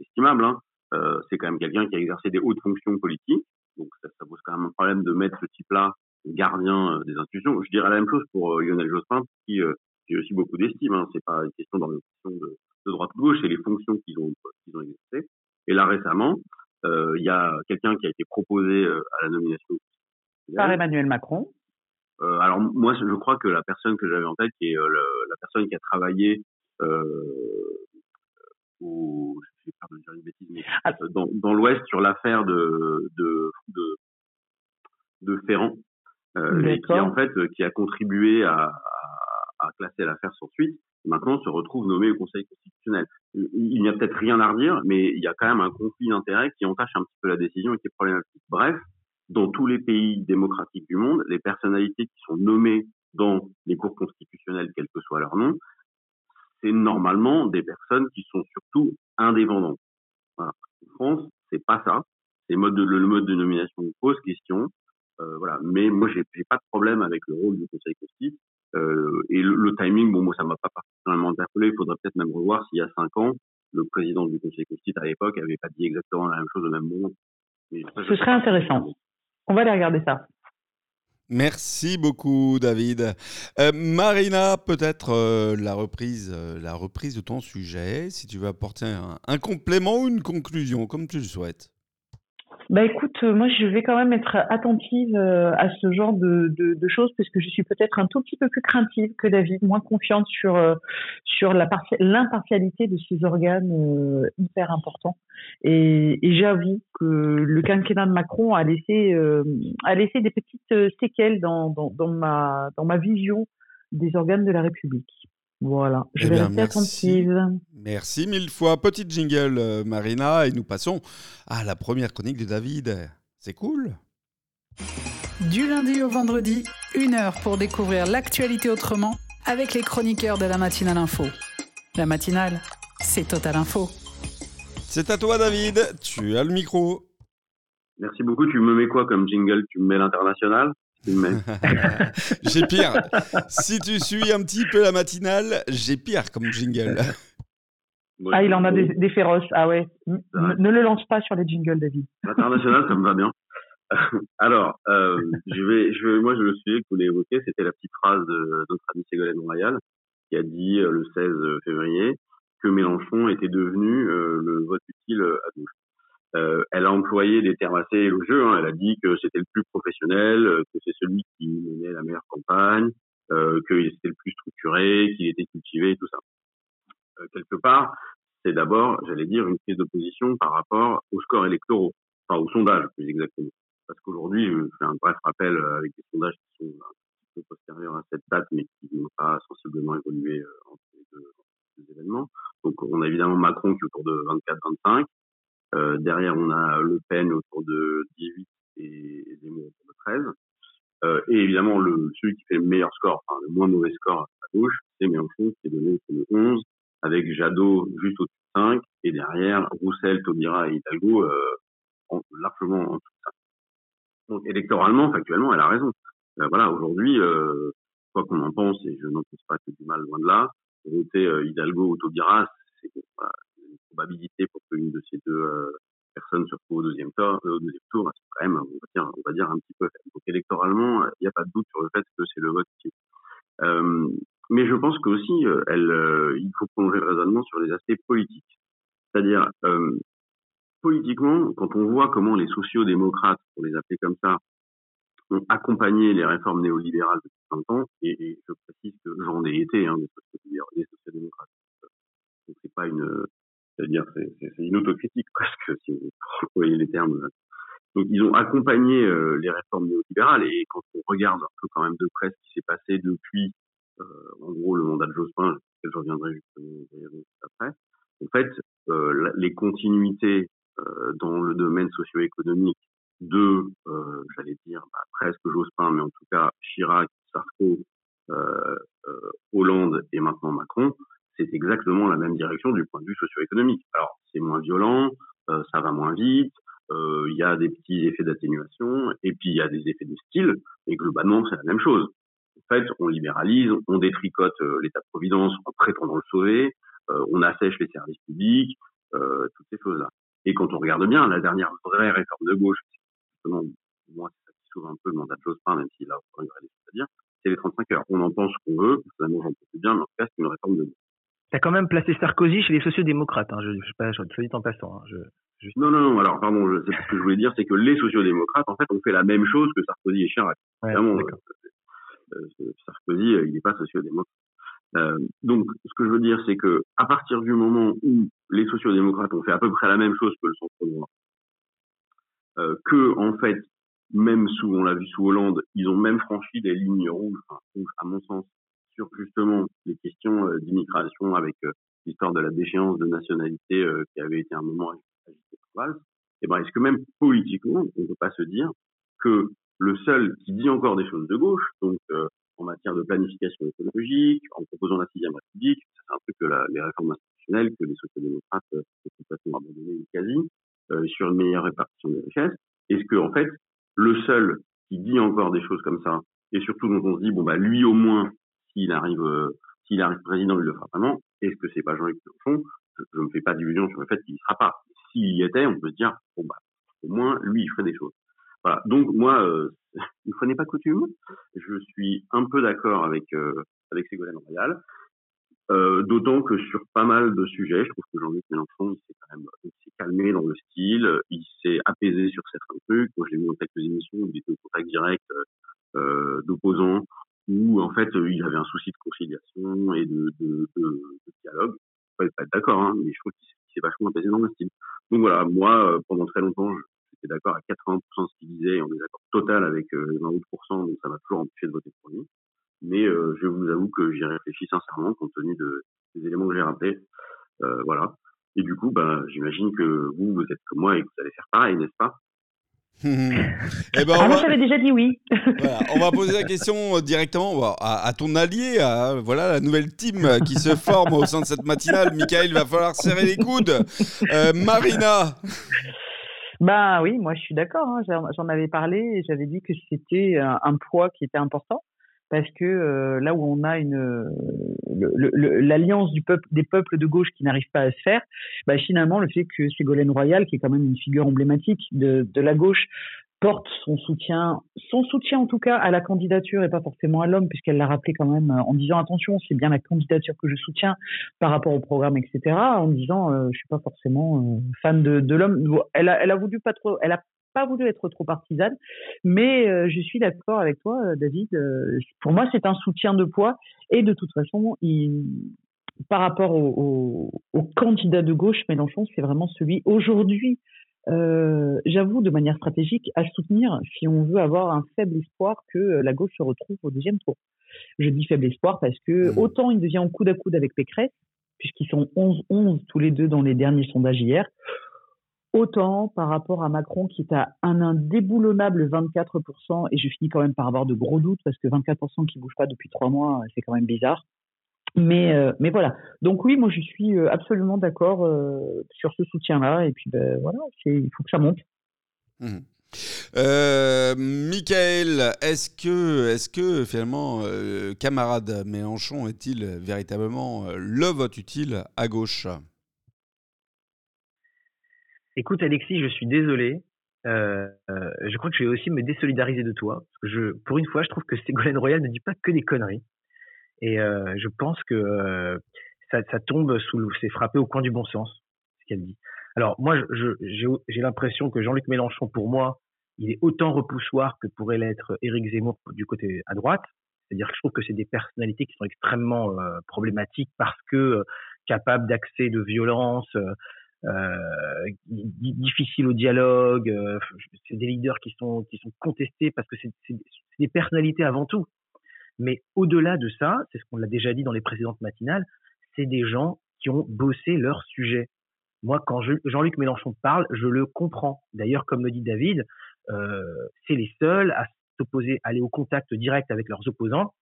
estimable, hein, euh, c'est quand même quelqu'un qui a exercé des hautes fonctions politiques, donc ça, ça pose quand même un problème de mettre ce type-là gardien euh, des institutions. Je dirais la même chose pour Lionel Jospin, qui j'ai aussi beaucoup d'estime. Hein. C'est pas une question d'orientation de, de droite ou gauche, c'est les fonctions qu'ils ont qu'ils ont exercées. Et là récemment, euh, il y a quelqu'un qui a été proposé euh, à la nomination
par Emmanuel Macron.
Euh, alors moi, je crois que la personne que j'avais en tête, qui est le, la personne qui a travaillé au, je vais de dire une bêtise, mais ah. dans, dans l'Ouest sur l'affaire de, de, de, de Ferrand, euh, et qui en fait qui a contribué à, à, à classer l'affaire sans suite maintenant se retrouve nommé au Conseil constitutionnel. Il n'y a peut-être rien à redire, mais il y a quand même un conflit d'intérêts qui entache un petit peu la décision et qui est problématique. Bref, dans tous les pays démocratiques du monde, les personnalités qui sont nommées dans les cours constitutionnels, quel que soit leur nom, c'est normalement des personnes qui sont surtout indépendantes. Voilà. En France, c'est pas ça. C'est le mode de nomination pose question. Euh, voilà. Mais moi, j'ai pas de problème avec le rôle du Conseil constitutionnel. Euh, et le, le, timing, bon, moi, ça m'a pas particulièrement interpellé. Il faudrait peut-être même revoir s'il y a cinq ans, le président du Conseil constitutionnel à l'époque avait pas dit exactement la même chose au même moment.
Mais Ce serait intéressant. On va aller regarder ça.
Merci beaucoup, David. Euh, Marina, peut-être euh, la reprise, euh, la reprise de ton sujet, si tu veux apporter un, un complément ou une conclusion, comme tu le souhaites.
Bah écoute, euh, moi je vais quand même être attentive euh, à ce genre de, de, de choses parce que je suis peut-être un tout petit peu plus craintive que David, moins confiante sur euh, sur l'impartialité de ces organes hyper importants. Et, et j'avoue que le quinquennat de Macron a laissé a laissé des petites séquelles dans, dans, dans ma dans ma vision des organes de la République. Voilà, je eh vais rester attentive.
Merci mille fois. Petite jingle, euh, Marina, et nous passons à la première chronique de David. C'est cool.
Du lundi au vendredi, une heure pour découvrir l'actualité autrement avec les chroniqueurs de la matinale info. La matinale, c'est Total Info.
C'est à toi, David. Tu as le micro.
Merci beaucoup. Tu me mets quoi comme jingle? Tu me mets l'international?
j'ai pire. si tu suis un petit peu la matinale, j'ai pire comme jingle.
ah, il en a des, des féroces. Ah ouais. Ne le lance pas sur les jingles, David.
L'international, ça me va bien. Alors, euh, je vais, je vais, moi, je le suis, que vous l'avez évoqué, c'était la petite phrase de notre ami Ségolène Royal, qui a dit euh, le 16 février que Mélenchon était devenu euh, le vote utile à gauche. Euh, elle a employé des termes assez élogieux. Hein. Elle a dit que c'était le plus professionnel, euh, que c'est celui qui menait la meilleure campagne, euh, qu'il était le plus structuré, qu'il était cultivé tout ça. Euh, quelque part, c'est d'abord, j'allais dire, une prise de position par rapport aux scores électoraux, enfin aux sondages plus exactement. Parce qu'aujourd'hui, je fais un bref rappel avec des sondages qui sont un peu postérieurs à cette date, mais qui n'ont pas sensiblement évolué entre les deux, deux événements. Donc, on a évidemment Macron qui est autour de 24-25. Euh, derrière, on a Le Pen autour de 18 et Zemmour autour de 13. Euh, et évidemment, le, celui qui fait le meilleur score, enfin, le moins mauvais score à gauche, c'est Mélenchon qui est donné de 11, avec Jadot juste au-dessus 5, et derrière, Roussel, Taubira et Hidalgo, euh, largement en dessous de ça. Donc, électoralement, factuellement, elle a raison. Voilà, aujourd'hui, quoi qu'on en pense, et je n'en pense pas que du mal loin de là, voter euh, Hidalgo ou Taubira, c'est probabilité pour qu'une de ces deux personnes se retrouve au deuxième tour, au deuxième tour, c'est quand même, on va dire, un petit peu faible. Donc, électoralement, il n'y a pas de doute sur le fait que c'est le vote qui euh, mais je pense qu'aussi, elle, il faut prolonger le raisonnement sur les aspects politiques. C'est-à-dire, euh, politiquement, quand on voit comment les sociaux-démocrates, pour les appeler comme ça, ont accompagné les réformes néolibérales depuis 20 ans, et, je précise que j'en ai été, hein, des sociaux-démocrates. C'est pas une, c'est-à-dire c'est une autocritique presque, si vous voyez les termes. Donc ils ont accompagné euh, les réformes néolibérales, et quand on regarde un peu quand même de près ce qui s'est passé depuis, euh, en gros, le mandat de Jospin, je reviendrai justement après, en fait, euh, les continuités euh, dans le domaine socio-économique de, euh, j'allais dire, bah, presque Jospin, mais en tout cas Chirac, Sarko, euh, euh, Hollande et maintenant Macron, c'est exactement la même direction du point de vue socio-économique. Alors, c'est moins violent, euh, ça va moins vite, il y a des petits effets d'atténuation, et puis il y a des effets de style, et globalement, c'est la même chose. En fait, on libéralise, on détricote l'État-providence en prétendant le sauver, on assèche les services publics, toutes ces choses-là. Et quand on regarde bien, la dernière vraie réforme de gauche, justement, moi, ça qui sauve un peu le mandat de Jospin, même s'il a encore vraie à dire, c'est les 35 heures. On en pense ce qu'on veut, personnellement, j'en pense bien, mais en tout cas, c'est une réforme de gauche.
T'as quand même placé Sarkozy chez les sociodémocrates, hein, je, je sais pas, je te dis en passant. Hein, je,
Non, non, non, alors, pardon, je, ce que je voulais dire, c'est que les sociodémocrates, en fait, ont fait la même chose que Sarkozy et Chirac.
Ouais,
euh, euh, Sarkozy, euh, il n'est pas sociodémocrate. Euh, donc, ce que je veux dire, c'est que à partir du moment où les sociodémocrates ont fait à peu près la même chose que le centre droit, euh, que en fait, même sous, on l'a vu sous Hollande, ils ont même franchi des lignes rouges, enfin, rouges à mon sens, sur justement les questions euh, d'immigration avec euh, l'histoire de la déchéance de nationalité euh, qui avait été un moment agité par. Et eh ben, est-ce que même politiquement, on ne peut pas se dire que le seul qui dit encore des choses de gauche, donc en matière de planification écologique, en proposant la sixième république. C'est un truc que les réformes institutionnelles que les sociodémocrates euh, ont complètement abandonné quasi, sur une meilleure répartition des richesses. Est-ce que, en fait, le seul qui dit encore des choses comme ça, et surtout dont on se dit, bon, bah, lui au moins, s'il arrive, euh, s'il arrive président, il le fera vraiment, est-ce que c'est pas Jean-Luc Mélenchon? Je ne me fais pas d'illusion sur le fait qu'il ne sera pas. S'il y était, on peut se dire, bah, au moins, lui, il ferait des choses. Voilà. Donc moi, euh, une fois n'est pas coutume, je suis un peu d'accord avec euh, avec Ségolène Royal. Euh, D'autant que sur pas mal de sujets, je trouve que Jean-Luc Mélenchon, il s'est quand même calmé dans le style, il s'est apaisé sur certains trucs. Moi, je l'ai vu dans quelques émissions il était au contact direct euh, d'opposants, où en fait il avait un souci de conciliation et de, de, de, de dialogue. Pas être d'accord, hein, mais je trouve qu'il s'est vachement apaisé dans le style. Donc voilà, moi, pendant très longtemps, j'étais d'accord à 80% de ce qu'il disait, en désaccord total avec euh, les 20%, donc ça m'a toujours empêché de voter pour lui. Mais euh, je vous avoue que j'y réfléchis sincèrement, compte tenu de, des éléments que j'ai rappelés. Euh, voilà. Et du coup, bah, j'imagine que vous, vous êtes comme moi et que vous allez faire pareil, n'est-ce pas?
Eh ben, ah, moi, j'avais déjà dit oui.
voilà, on va poser la question directement à, à, ton allié, à voilà, la nouvelle team qui se forme au sein de cette matinale. Michael, il va falloir serrer les coudes. Euh, Marina
bah oui, moi je suis d'accord. Hein. J'en avais parlé et j'avais dit que c'était un, poids qui était important parce que euh, là où on a une l'alliance du peuple des peuples de gauche qui n'arrive pas à se faire, bah finalement le fait que Ségolène Royal, qui est quand même une figure emblématique de, la gauche, porte son soutien, son soutien en tout cas à la candidature et pas forcément à l'homme, puisqu'elle l'a rappelé quand même euh, en disant attention, c'est bien la candidature que je soutiens par rapport au programme, etc. En disant euh, je suis pas forcément euh, fan de, l'homme. Elle a, voulu pas trop, pas voulu être trop partisane, mais euh, je suis d'accord avec toi, David. pour moi, c'est un soutien de poids et de toute façon, il, par rapport au, au, au candidat de gauche, Mélenchon, c'est vraiment celui aujourd'hui euh, j'avoue, de manière stratégique, à soutenir si on veut avoir un faible espoir que la gauche se retrouve au deuxième tour. Je dis faible espoir parce que mmh. autant il devient en coude à coude avec Pécresse, puisqu'ils sont 11-11 tous les deux dans les derniers sondages hier, autant par rapport à Macron qui est à un indéboulonnable 24%, et je finis quand même par avoir de gros doutes parce que 24% qui bouge pas depuis trois mois, c'est quand même bizarre. Mais, euh, mais voilà. Donc oui, moi je suis euh, absolument d'accord euh, sur ce soutien-là. Et puis ben, voilà, il faut que ça monte.
Mmh. Euh, Michael, est-ce que, est que finalement, camarade Mélenchon est-il véritablement le vote utile à gauche?
Écoute Alexis, je suis désolé. je crois que je vais aussi me désolidariser de toi. Je, pour une fois, je trouve que Ségolène Royal ne dit pas que des conneries. Et euh, je pense que euh, ça, ça, tombe sous, c'est frappé au coin du bon sens, ce qu'elle dit. Alors moi, j'ai l'impression que Jean-Luc Mélenchon, pour moi, il est autant repoussoir que pourrait l'être Éric Zemmour du côté à droite. C'est-à-dire que je trouve que c'est des personnalités qui sont extrêmement euh, problématiques parce que euh, capables d'accès de violence, euh, difficiles au dialogue. c'est des leaders qui sont qui sont contestés parce que c'est des personnalités avant tout. Mais au-delà de ça, c'est ce qu'on l'a déjà dit dans les précédentes matinales, c'est des gens qui ont bossé leur sujet. Moi, quand Jean-Luc Mélenchon parle, je le comprends. D'ailleurs, comme le dit David, euh, c'est les seuls à s'opposer, aller au contact direct avec leurs opposants,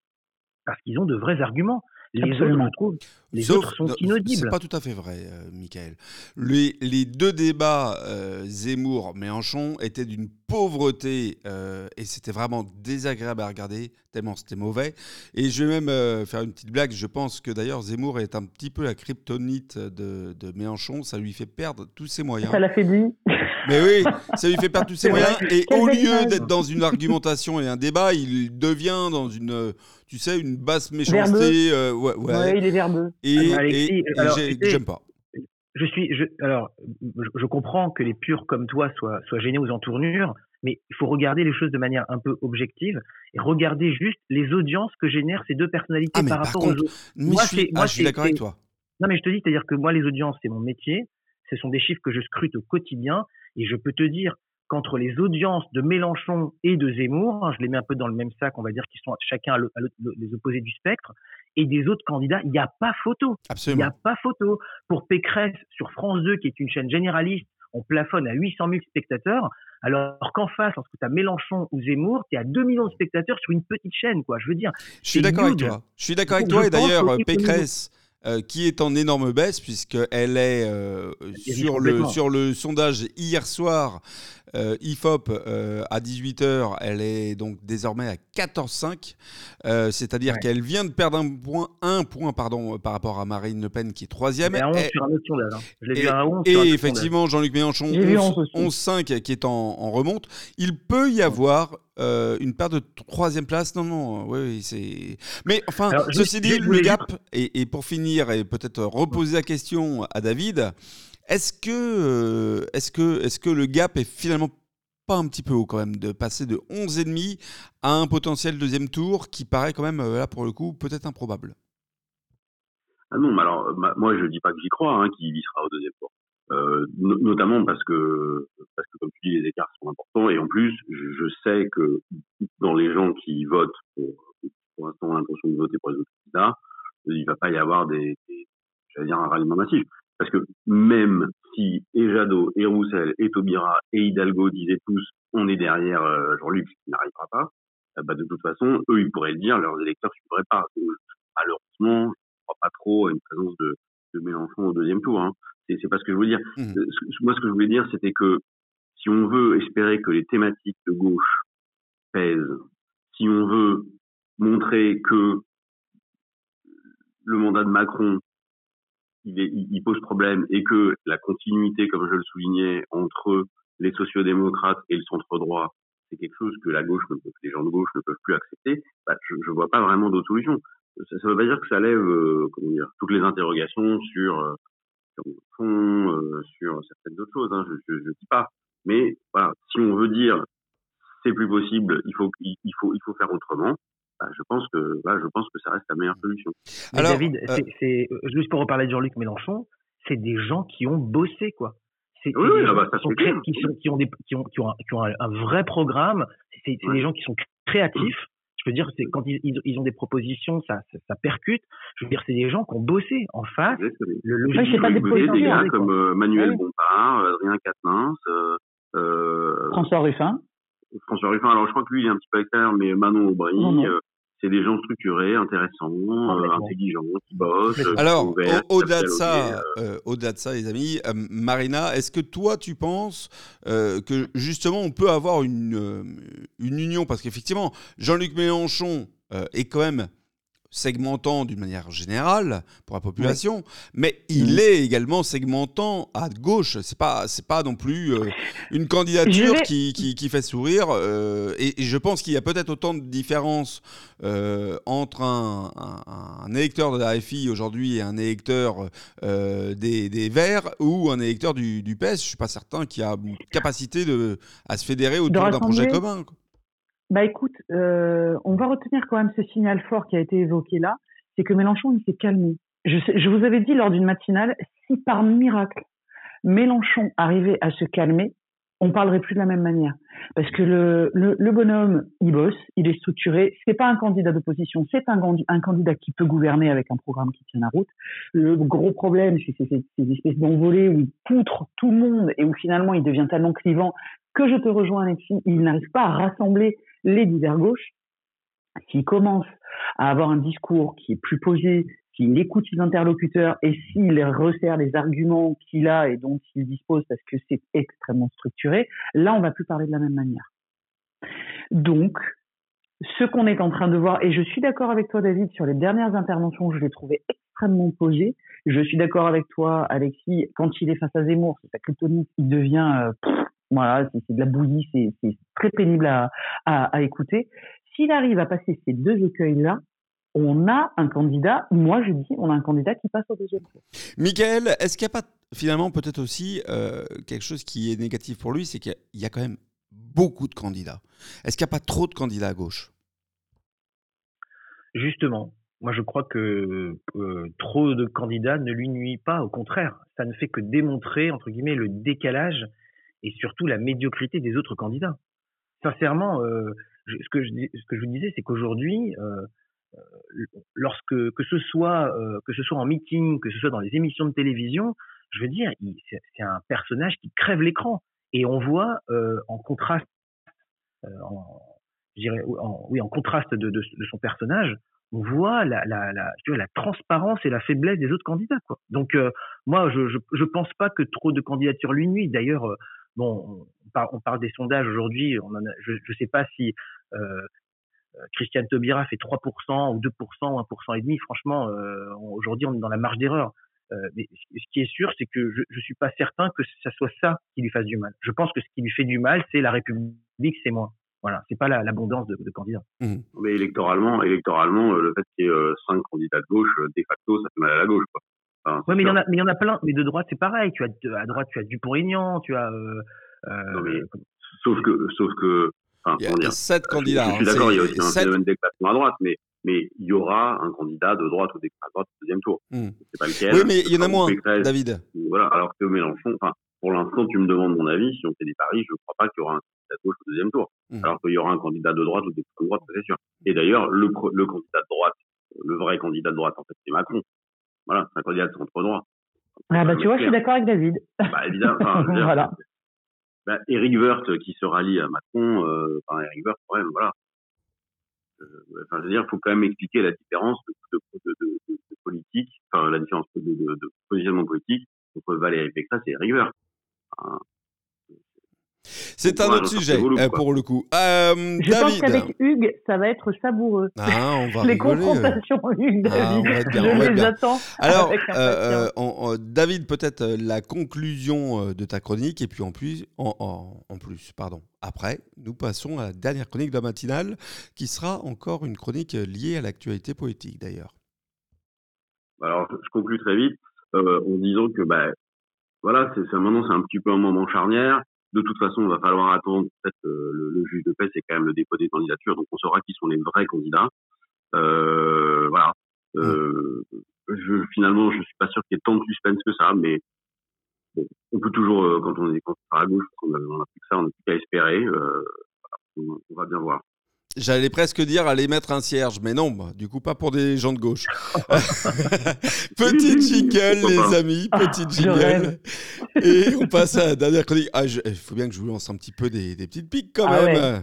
parce qu'ils ont de vrais arguments. Les autres, les autres sont inaudibles.
C'est pas tout à fait vrai, euh, Michael. Les, les, deux débats euh, Zemmour-Mélenchon étaient d'une pauvreté euh, et c'était vraiment désagréable à regarder, tellement c'était mauvais. Et je vais même euh, faire une petite blague. Je pense que d'ailleurs Zemmour est un petit peu la kryptonite de, de Mélenchon. Ça lui fait perdre tous ses moyens.
Ça l'a fait dire.
Mais oui, ça lui fait perdre tous ses moyens. Et au lieu d'être dans une argumentation et un débat, il devient dans une, tu sais, une basse méchanceté.
Euh, ouais, ouais. il est verbeux.
Et, j'aime pas.
Je suis, je, alors, je comprends que les purs comme toi soient, soient gênés aux entournures, mais il faut regarder les choses de manière un peu objective et regarder juste les audiences que génèrent ces deux personnalités
ah,
par rapport
aux autres. Moi, je suis, je suis d'accord avec toi.
Non, mais je te dis, c'est-à-dire que moi, les audiences, c'est mon métier. Ce sont des chiffres que je scrute au quotidien. Et je peux te dire qu'entre les audiences de Mélenchon et de Zemmour, hein, je les mets un peu dans le même sac, on va dire qu'ils sont chacun à, les opposés du spectre, et des autres candidats, il n'y a pas photo.
Absolument.
Il n'y a pas photo. Pour Pécresse, sur France 2, qui est une chaîne généraliste, on plafonne à 800 000 spectateurs, alors qu'en face, lorsque tu as Mélenchon ou Zemmour, tu es à 2 millions de spectateurs sur une petite chaîne, quoi. Je veux dire.
Je suis d'accord avec toi. Je suis d'accord avec toi, et d'ailleurs, Pécresse euh, qui est en énorme baisse puisqu'elle est euh, sur, le, sur le sondage hier soir, euh, IFOP à 18h, elle est donc désormais à 14,5, c'est-à-dire qu'elle vient de perdre un point, un point pardon, par rapport à Marine Le Pen qui est troisième.
Et,
et, vu à 11 et effectivement, Jean-Luc Mélenchon, 11,5 qui est en, en, remonte. Il peut y avoir euh, une perte de troisième place, non, non, oui, c'est. Mais enfin, ceci dit, le gap, et, pour finir, et peut-être reposer la question à David, est-ce que, euh, est-ce que, est-ce que le gap est finalement pas un petit peu haut quand même, de passer de 11,5 à un potentiel deuxième tour qui paraît quand même, euh, là pour le coup, peut-être improbable?
Ah non, mais alors, moi je dis pas que j'y crois, hein, qu'il y sera au deuxième tour. Euh, notamment parce que parce que comme tu dis les écarts sont importants et en plus je, sais que dans les gens qui votent pour, pour l'instant l'intention de voter pour les autres candidats il va pas y avoir des, j'allais dire un ralliement massif parce que même si et Jadot et Roussel et Taubira et Hidalgo disaient tous on est derrière euh, Jean-Luc qui n'arrivera pas euh, bah de toute façon eux ils pourraient le dire leurs électeurs ne suivraient pas malheureusement je crois pas trop à une présence de, de Mélenchon au deuxième tour hein. C'est pas ce que je veux dire. Mmh. Euh, moi, ce que je voulais dire, c'était que si on veut espérer que les thématiques de gauche pèsent, si on veut montrer que le mandat de Macron, il, est, il pose problème et que la continuité, comme je le soulignais, entre les sociodémocrates et le centre droit, c'est quelque chose que la gauche, les gens de gauche ne peuvent plus accepter. Bah, je ne vois pas vraiment d'autre solution. Ça ne veut pas dire que ça lève euh, comment dire, toutes les interrogations sur euh, sur le fond, euh, sur certaines autres choses. Hein, je ne dis pas. Mais voilà, si on veut dire c'est plus possible, il faut, il, faut, il faut faire autrement. Bah, je pense que, bah, je pense que ça reste la meilleure solution.
Alors, David, euh, c'est juste pour reparler de Jean-Luc Mélenchon, c'est des gens qui ont bossé, quoi.
C'est oui, oui, ah bah, ça
qui, sont, qui, ont des, qui, ont, qui, ont, qui ont un, vrai programme. C'est des gens qui sont créatifs je veux dire, c'est quand ils, ils, ont des propositions, ça, ça, percute. Je veux dire, c'est des gens qui ont bossé en face.
Le, le, pas des, des gars comme euh, Manuel Bompard, Adrien Quatennens, euh,
euh, François Ruffin.
François Ruffin. Alors, je crois que lui, il est un petit peu extérieur, mais Manon Aubry. Euh, c'est des gens structurés, intéressants, euh, intelligents, qui bossent. euh,
Alors,
ouverts,
au-delà de ça, euh, au-delà de ça, les amis, euh, Marina, est-ce que toi, tu penses que justement, on peut avoir une, une union? Parce qu'effectivement, Jean-Luc Mélenchon est quand même segmentant d'une manière générale pour la population, mais il est également segmentant à gauche. C'est pas, c'est pas non plus euh, une candidature
vais-
qui, qui, qui fait sourire. euh, et, et je pense qu'il y a peut-être autant de différences euh, entre un, un- un électeur de la FI aujourd'hui et un électeur euh, des, des Verts ou un électeur du, du PS. Je suis pas certain qu'il y a une capacité de, à se fédérer autour d'un projet commun. quoi.
Bah écoute, euh, on va retenir quand même ce signal fort qui a été évoqué là, c'est que Mélenchon il s'est calmé. Je, vous avais dit lors d'une matinale, si par miracle Mélenchon arrivait à se calmer, on parlerait plus de la même manière. Parce que le, le, bonhomme, il bosse, il est structuré. C'est pas un candidat d'opposition, c'est un, un candidat qui peut gouverner avec un programme qui tient la route. Le gros problème, c'est ces espèces d'envolées où il poutre tout le monde et où finalement il devient tellement clivant que je te rejoins, Alexis, il n'arrive pas à rassembler les divers gauches. S'il commence à avoir un discours qui est plus posé, s'il écoute ses interlocuteurs et s'il resserre les arguments qu'il a et dont il dispose parce que c'est extrêmement structuré, là, on va plus parler de la même manière. Donc, ce qu'on est en train de voir, et je suis d'accord avec toi, David, sur les dernières interventions, je les trouvais extrêmement posées. Je suis d'accord avec toi, Alexis, quand il est face à Zemmour, c'est sa kryptonite, il devient, euh, voilà, c'est de la bouillie, c'est c'est très pénible à, à, à écouter. S'il arrive à passer ces deux écueils-là, on a un candidat, moi je dis, on a un candidat qui passe au deuxième tour.
Michael, est-ce qu'il n'y a pas finalement peut-être aussi euh, quelque chose qui est négatif pour lui, c'est qu'il y a- il y a quand même beaucoup de candidats. Est-ce qu'il n'y a pas trop de candidats à gauche?
Justement, moi je crois que euh, trop de candidats ne lui nuit pas, au contraire, ça ne fait que démontrer entre guillemets le décalage et surtout la médiocrité des autres candidats. Sincèrement, euh, ce, que je, vous disais, c'est qu'aujourd'hui, euh, euh, lorsque que ce soit que ce soit en meeting, que ce soit dans les émissions de télévision, je veux dire, c'est un personnage qui crève l'écran et on voit en contraste, oui, en contraste de, son personnage, on voit la, transparence et la faiblesse des autres candidats. Donc, moi, je, je pense pas que trop de candidatures lui nuisent. D'ailleurs, bon, on parle, on parle des sondages aujourd'hui. On en a, je ne sais pas si euh, euh, Christiane Taubira fait 3% ou 2% ou 1% et demi. Franchement, euh, aujourd'hui, on est dans la marge d'erreur. Euh, mais ce qui est sûr, c'est que je ne suis pas certain que ça soit ça qui lui fasse du mal. Je pense que ce qui lui fait du mal, c'est la République, c'est moi. Voilà, c'est pas la- l'abondance de, de candidats.
Mais électoralement, électoralement, le fait qu'il y ait euh, cinq candidats de gauche, de facto, ça fait mal à la gauche. Quoi. Enfin,
Ouais, mais il y en a, mais il y en a plein. Mais de droite, c'est pareil. Tu as de- à droite, tu as Dupont-Aignan, tu as. Euh, euh,
Non, mais sauf que, sauf que, enfin,
Il y a
dire,
sept
je-
candidats.
Je, suis
hein,
d'accord, il y a aussi un
sept-
phénomène d'éclatement à droite, mais, mais il y aura un candidat de droite ou d'extrême droite au deuxième tour.
Hmm.
C'est pas lequel.
Oui, mais il y en a moins,
Pécresse,
David.
Voilà, alors que Mélenchon, enfin, pour l'instant, tu me demandes mon avis, si on fait des paris, je ne crois pas qu'il y aura un candidat de gauche au deuxième tour.
Mhm.
Alors qu'il y aura un candidat de droite ou d'extrême droite, ça, c'est sûr. Et d'ailleurs, le candidat de droite, le vrai candidat de droite, en fait, c'est Macron. Voilà, c'est un candidat de centre droit.
Ah bah tu vois, je suis d'accord avec David.
Bah, évidemment. Enfin, dire,
Voilà.
bah, Eric Woerth qui se rallie à Macron, euh, enfin, Eric Woerth, quand même, voilà. Euh, Enfin, je veux dire, il faut quand même expliquer la différence de, de, de, de, politique, enfin, la différence de, de, de positionnement politique entre Valérie Pécresse et Eric Woerth. Enfin,
C'est un autre sujet, euh, pour le coup. Euh,
Je pense
David.
qu'avec Hugues, ça va être savoureux.
Ah, on va
Les
rigoler.
confrontations Hugues,
Ah,
David.
bien,
je
on va être
les
bien.
attends
Alors,
avec
euh,
impatience.
on- on- David, peut-être la conclusion de ta chronique, et puis en plus, en, en- en plus, pardon. Après, nous passons à la dernière chronique de la matinale, qui sera encore une chronique liée à l'actualité politique, d'ailleurs.
Alors, je je conclue très vite euh, en disant que, bah, voilà, c'est c'est- maintenant c'est un petit peu un moment charnière. De toute façon, il va falloir attendre. En fait, euh, le, le juge de paix, c'est quand même le dépôt des candidatures, donc on saura qui sont les vrais candidats. Euh, voilà. Euh, je, finalement, je suis pas sûr qu'il y ait tant de suspense que ça, mais bon, on peut toujours, euh, quand on est est à gauche, on a, on a plus que ça, on n'a plus qu'à espérer. Euh, on va bien voir.
J'allais presque dire aller mettre un cierge, mais non, bah, du coup pas pour des gens de gauche. Petite jingle, les amis, petite jingle. Et on passe à la dernière chronique. Ah, il faut bien que je vous lance un petit peu des, petites piques quand ah même.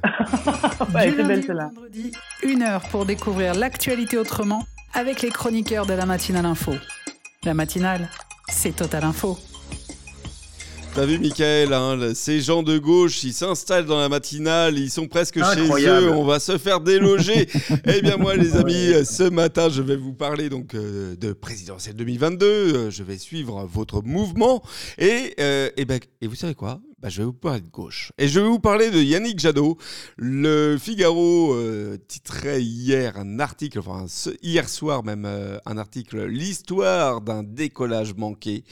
Ouais. du lundi vendredi, une heure pour découvrir l'actualité autrement avec les chroniqueurs de la matinale info. La matinale, c'est Total Info.
T'as vu, Michael, hein, ces gens de gauche, ils s'installent dans la matinale, ils sont presque chez eux, on va se faire déloger. eh bien, moi, les amis, ce matin, je vais vous parler donc euh, de présidentielle 2022. Euh, je vais suivre votre mouvement. Et, euh, et, ben, et vous savez quoi? Bah, je vais vous parler de gauche. Et je vais vous parler de Yannick Jadot. Le Figaro euh, titrait hier un article, enfin hier soir même euh, un article, l'histoire d'un décollage manqué.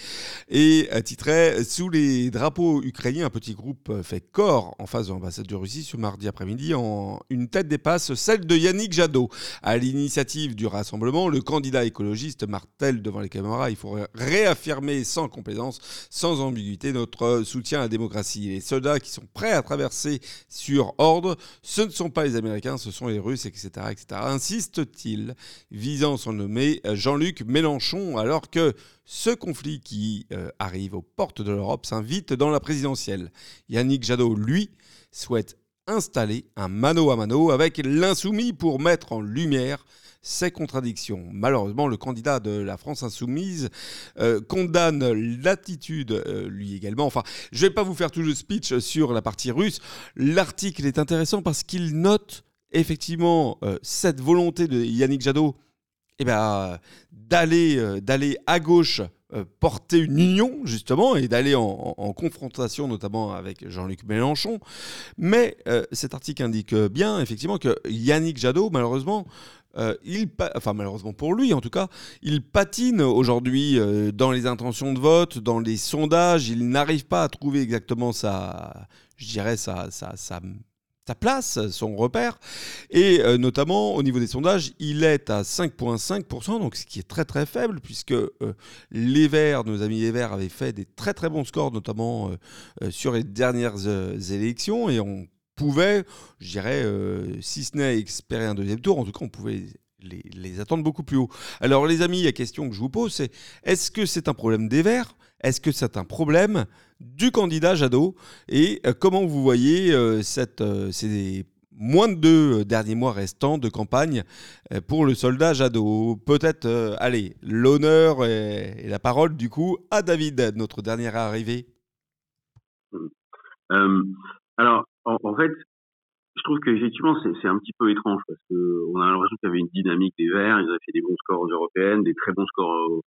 Et euh, titrait Sous les drapeaux ukrainiens, un petit groupe fait corps en face de l'ambassade de Russie ce mardi après-midi. En une tête dépasse celle de Yannick Jadot. À l'initiative du rassemblement, le candidat écologiste martèle devant les caméras il faut réaffirmer sans complaisance, sans ambiguïté, notre soutien à la démocratie les soldats qui sont prêts à traverser sur ordre, ce ne sont pas les Américains, ce sont les Russes, etc. etc. Insiste-t-il, visant son nommé Jean-Luc Mélenchon, alors que ce conflit qui euh, arrive aux portes de l'Europe s'invite dans la présidentielle. Yannick Jadot, lui, souhaite installer un mano à mano avec l'insoumis pour mettre en lumière ces contradictions. Malheureusement, le candidat de la France insoumise euh, condamne l'attitude, euh, lui également. Enfin, je ne vais pas vous faire tout le speech sur la partie russe. L'article est intéressant parce qu'il note effectivement euh, cette volonté de Yannick Jadot eh ben, d'aller, d'aller à gauche porter une union, justement, et d'aller en, confrontation, notamment avec Jean-Luc Mélenchon. Mais cet article indique bien, effectivement, que Yannick Jadot, malheureusement, euh, il enfin malheureusement pour lui en tout cas, il patine aujourd'hui euh, dans les intentions de vote, dans les sondages, il n'arrive pas à trouver exactement sa, je dirais sa, sa, sa, place, son repère, et euh, notamment au niveau des sondages, il est à 5,5%, donc ce qui est très très faible, puisque les Verts, nos amis les Verts, avaient fait des très très bons scores, notamment sur les dernières élections, et on pouvait, je dirais, euh, si ce n'est espérer un deuxième tour, en tout cas, on pouvait les, attendre beaucoup plus haut. Alors, les amis, la question que je vous pose, c'est est-ce que c'est un problème des Verts? Est-ce que c'est un problème du candidat Jadot? Et euh, comment vous voyez euh, cette, ces moins de deux derniers mois restants de campagne pour le soldat Jadot? Peut-être, allez, l'honneur et, la parole, du coup, à David, notre dernière arrivée.
alors, en, fait, je trouve qu'effectivement, c'est un petit peu étrange parce qu'on a l'impression qu'il y avait une dynamique des Verts. Ils avaient fait des bons scores aux européennes, des très bons scores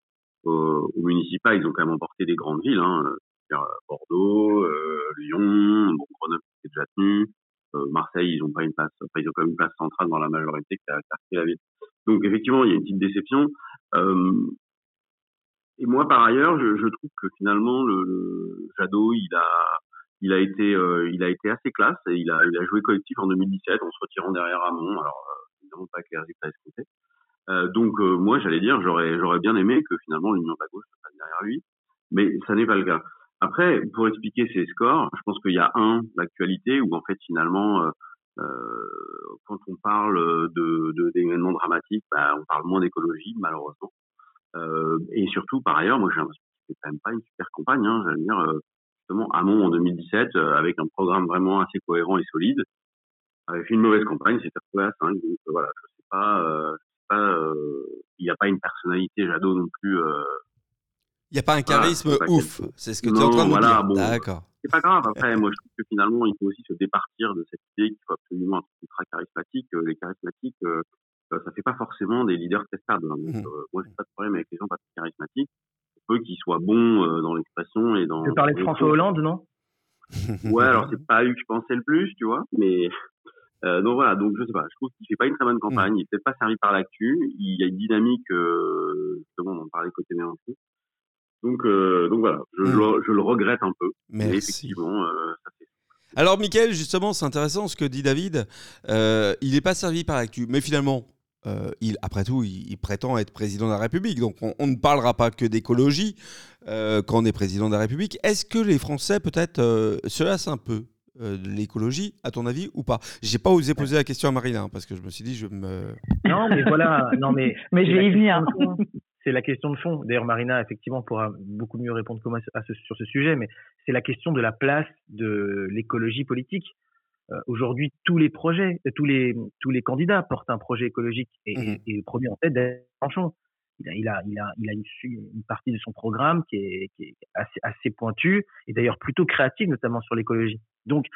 aux, municipales. Ils ont quand même emporté des grandes villes, hein, Bordeaux, euh, Lyon, bon, Grenoble c'est déjà tenu. Euh, Marseille, ils ont pas une place, ils ont quand même une place centrale dans la majorité qui a quartier la ville. Donc effectivement, il y a une petite déception. Euh, et moi, par ailleurs, je, trouve que finalement, le, le Jadot, il a, il a été, euh, il a été assez classe et il a, il a joué collectif en 2017 en se retirant derrière Hamon. Alors, euh, évidemment pas avec les résultats escomptés. Euh, donc, euh, moi, j'allais dire, j'aurais, j'aurais bien aimé que finalement l'Union de la gauche se passe derrière lui, mais ça n'est pas le cas. Après, pour expliquer ces scores, je pense qu'il y a un, l'actualité, où en fait, finalement, quand on parle de, de, d'événements dramatiques, bah, on parle moins d'écologie, malheureusement. et surtout, par ailleurs, moi, j'ai l'impression que c'est quand même pas une super campagne. Hein, j'allais dire, justement Hamon en 2017 euh, avec un programme vraiment assez cohérent et solide. Avec une mauvaise campagne, c'est retrouvé à 5. Donc euh, voilà, je sais pas, euh, il n'y a pas une personnalité Jadot non plus.
il n'y a pas un charisme ouf, c'est ce que tu es en train de
voilà,
dire.
Bon, D'accord. C'est pas grave. Après, moi, je trouve que finalement, il faut aussi se départir de cette idée qu'il faut absolument un truc ultra charismatique. Les charismatiques, ça fait pas forcément des leaders testables. Hein. Donc, mmh. moi, j'ai pas de problème avec les gens pas charismatiques peu qu'il soit bon euh, dans l'expression et dans.
Tu parlais de François Hollande, non?
Ouais, alors c'est pas lui que je pensais le plus, tu vois, mais euh, donc voilà, donc je sais pas, je trouve qu'il fait pas une très bonne campagne, il est peut-être pas servi par l'actu, il y a une dynamique, euh, justement, on en parlait côté aussi. Donc, euh, donc voilà, je, hmm. je, le regrette un peu, mais effectivement, euh, ça fait
alors, Mickaël, justement, c'est intéressant ce que dit David. Euh, il n'est pas servi par l'actu, mais finalement, euh, il, après tout, il, prétend être président de la République. Donc on, ne parlera pas que d'écologie euh, quand on est président de la République. Est-ce que les Français, peut-être, euh, se lassent un peu de l'écologie, à ton avis, ou pas? J'ai pas osé poser la question à Marina, hein, parce que je me suis dit, je me...
Non, mais voilà, non, mais...
mais je vais y venir.
C'est la question de fond. D'ailleurs, Marina, effectivement, pourra beaucoup mieux répondre que moi sur ce sujet, mais c'est la question de la place de l'écologie politique. Euh, aujourd'hui, tous les projets, euh, tous les, tous les candidats portent un projet écologique et, mmh et, le premier en tête, franchement, il a, il a, il a, il a une, une, partie de son programme qui est, qui est assez, assez pointue et d'ailleurs plutôt créative, notamment sur l'écologie. Donc,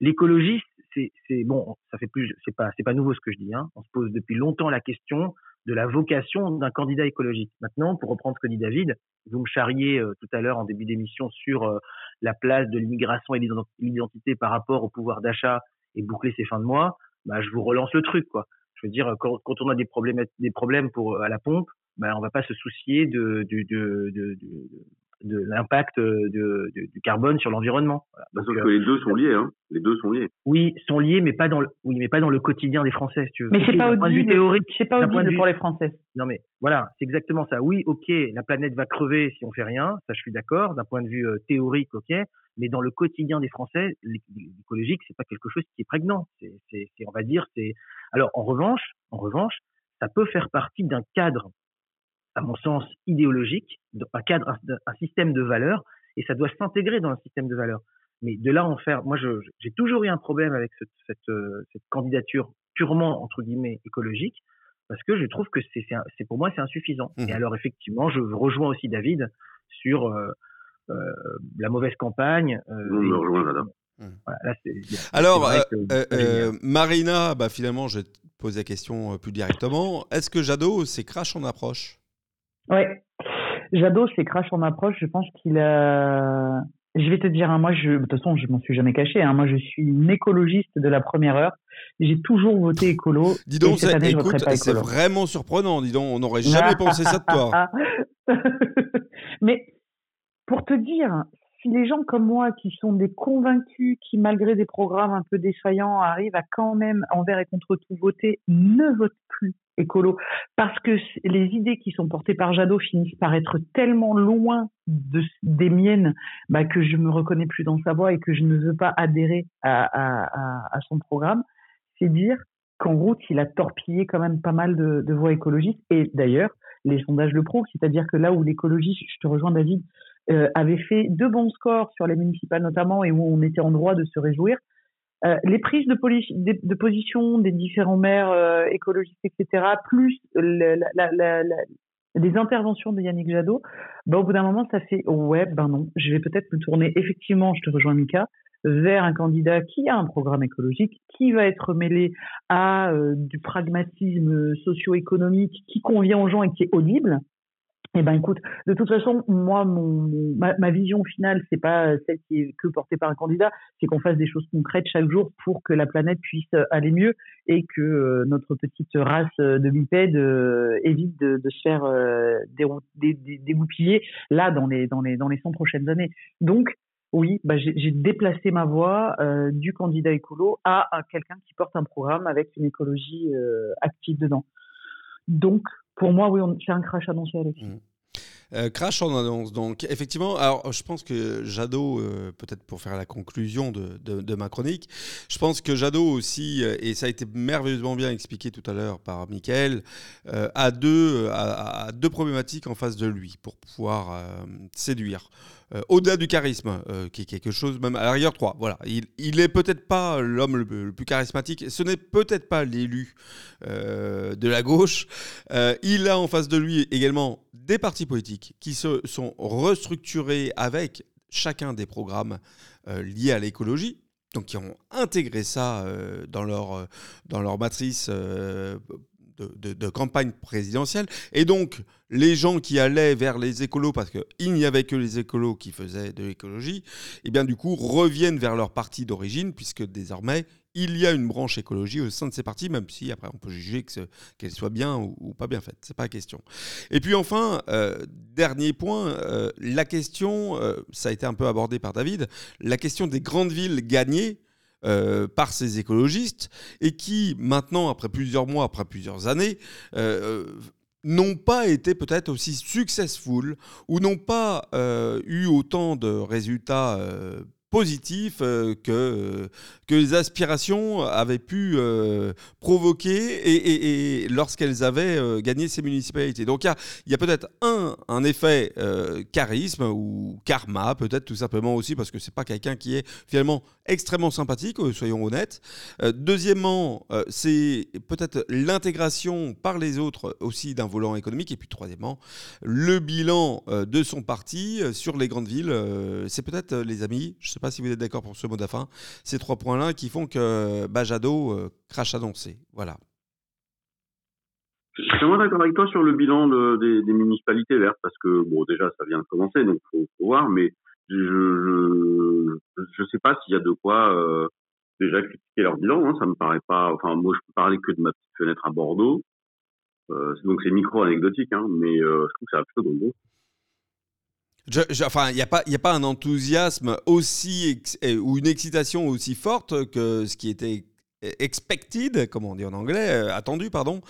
l'écologie, c'est, c'est bon, ça fait plus, c'est pas, c'est pas nouveau ce que je dis. Hein. On se pose depuis longtemps la question de la vocation d'un candidat écologique. Maintenant, pour reprendre ce que dit David, vous me charriez euh, tout à l'heure en début d'émission sur euh, la place de l'immigration et l'identité par rapport au pouvoir d'achat et boucler ses fins de mois. Bah, je vous relance le truc, quoi. Je veux dire, quand, on a des problèmes, des problèmes pour à la pompe, bah, on va pas se soucier de, de, de l'impact euh, de, du carbone sur l'environnement.
Voilà. Bah, que les deux sont liés, hein. Les deux sont liés.
Oui, sont liés, mais pas dans le, oui, mais pas dans le quotidien des Français, si tu veux.
Mais c'est pas audible. théorique. C'est pas audible pour les Français.
Non, mais voilà, c'est exactement ça. Oui, ok, la planète va crever si on fait rien, ça je suis d'accord. D'un point de vue euh, théorique, ok. Mais dans le quotidien des Français, l'écologique, c'est pas quelque chose qui est prégnant. C'est, c'est, on va dire, c'est. Alors, en revanche, en revanche, ça peut faire partie d'un cadre à mon sens, idéologique, un cadre, un, système de valeurs, et ça doit s'intégrer dans un système de valeurs. Mais de là en faire, moi, j'ai toujours eu un problème avec cette, cette, euh, cette, candidature purement entre guillemets écologique, parce que je trouve que c'est pour moi c'est insuffisant. Et mmh. alors effectivement, je rejoins aussi David sur euh, euh, la mauvaise campagne.
Euh,
mmh. alors, Marina, bah, finalement, je vais te poser la question plus directement. Est-ce que Jadot, c'est crash en approche?
Oui. Jadot, c'est crash en approche. Je pense qu'il a. Je vais te dire, hein, moi, je, de toute façon, je m'en suis jamais caché. Hein, moi, je suis une écologiste de la première heure. J'ai toujours voté écolo.
Dis donc, c'est vraiment surprenant. Dis donc, on n'aurait jamais pensé ça de toi.
Mais pour te dire, les gens comme moi, qui sont des convaincus, qui malgré des programmes un peu défaillants, arrivent à quand même envers et contre tout voter, ne votent plus écolo, parce que les idées qui sont portées par Jadot finissent par être tellement loin de, des miennes bah, que je me reconnais plus dans sa voix et que je ne veux pas adhérer à, son programme, c'est dire qu'en route, il a torpillé quand même pas mal de, de voix écologistes. Et d'ailleurs, les sondages le prouvent, c'est-à-dire que là où l'écologie, je te rejoins David, euh, avait fait de bons scores sur les municipales notamment et où on était en droit de se réjouir, euh, les prises de, de, position des différents maires euh, écologistes, etc., plus la, la, la, les interventions de Yannick Jadot, bah, au bout d'un moment, ça fait ouais, ben non, je vais peut-être me tourner effectivement, je te rejoins Mika, vers un candidat qui a un programme écologique, qui va être mêlé à euh, du pragmatisme socio-économique qui convient aux gens et qui est audible, eh ben écoute, de toute façon, moi, mon, ma, vision finale, c'est pas celle qui est que portée par un candidat, c'est qu'on fasse des choses concrètes chaque jour pour que la planète puisse aller mieux et que euh, notre petite race de bipèdes euh, évite de, se faire euh, dégoupiller là dans les dans les dans les 100 prochaines années. Donc oui, bah, j'ai déplacé ma voix euh, du candidat écolo à, à quelqu'un qui porte un programme avec une écologie active dedans. Donc pour moi, oui, c'est un crash annoncé, Alex. Mmh.
Euh, crash en annonce. Donc, effectivement, alors je pense que Jadot, euh, peut-être pour faire la conclusion de, ma chronique, je pense que Jadot aussi, euh, et ça a été merveilleusement bien expliqué tout à l'heure par Michael, a, deux, a, deux problématiques en face de lui pour pouvoir séduire. Euh, au-delà du charisme, euh, qui est quelque chose même à l'arrière 3. Voilà, il, il est peut-être pas l'homme le, plus charismatique, ce n'est peut-être pas l'élu euh, de la gauche. il a en face de lui également des partis politiques qui se sont restructurés avec chacun des programmes liés à l'écologie. Donc, qui ont intégré ça dans, leur, dans leur matrice de, campagne présidentielle. Et donc, les gens qui allaient vers les écolos, parce qu'il n'y avait que les écolos qui faisaient de l'écologie, eh bien du coup reviennent vers leur parti d'origine, puisque désormais, il y a une branche écologie au sein de ces partis, même si après on peut juger qu'elle soit bien ou, pas bien faite. C'est pas la question. Et puis enfin, euh, dernier point, euh, la question, euh, ça a été un peu abordé par David, la question des grandes villes gagnées euh, par ces écologistes et qui, maintenant, après plusieurs mois, après plusieurs années, euh, euh, n'ont pas été peut-être aussi successful ou n'ont pas eu autant de résultats positif euh, que, que les aspirations avaient pu euh, provoquer et, lorsqu'elles avaient euh, gagné ces municipalités. Donc il y a, y a peut-être un, un effet charisme ou karma, peut-être tout simplement aussi parce que c'est pas quelqu'un qui est finalement extrêmement sympathique, soyons honnêtes. deuxièmement, c'est peut-être l'intégration par les autres aussi d'un volant économique. Et puis troisièmement, le bilan de son parti sur les grandes villes. c'est peut-être, les amis, je sais pas si vous êtes d'accord pour ce mot de ces trois points-là qui font que Bajado euh, crache annoncé. Voilà.
Je suis vraiment d'accord avec toi sur le bilan des, municipalités vertes parce que bon déjà ça vient de commencer donc faut, faut voir mais je je, sais pas s'il y a de quoi euh, déjà critiquer leur bilan hein, ça me paraît pas enfin moi je peux parler que de ma petite fenêtre à Bordeaux euh, donc c'est micro anecdotique hein, mais je trouve que ça a plutôt de bon
enfin, il n'y a, pas, un enthousiasme aussi ou une excitation aussi forte que ce qui était expected, comme on dit en anglais, euh, attendu, pardon,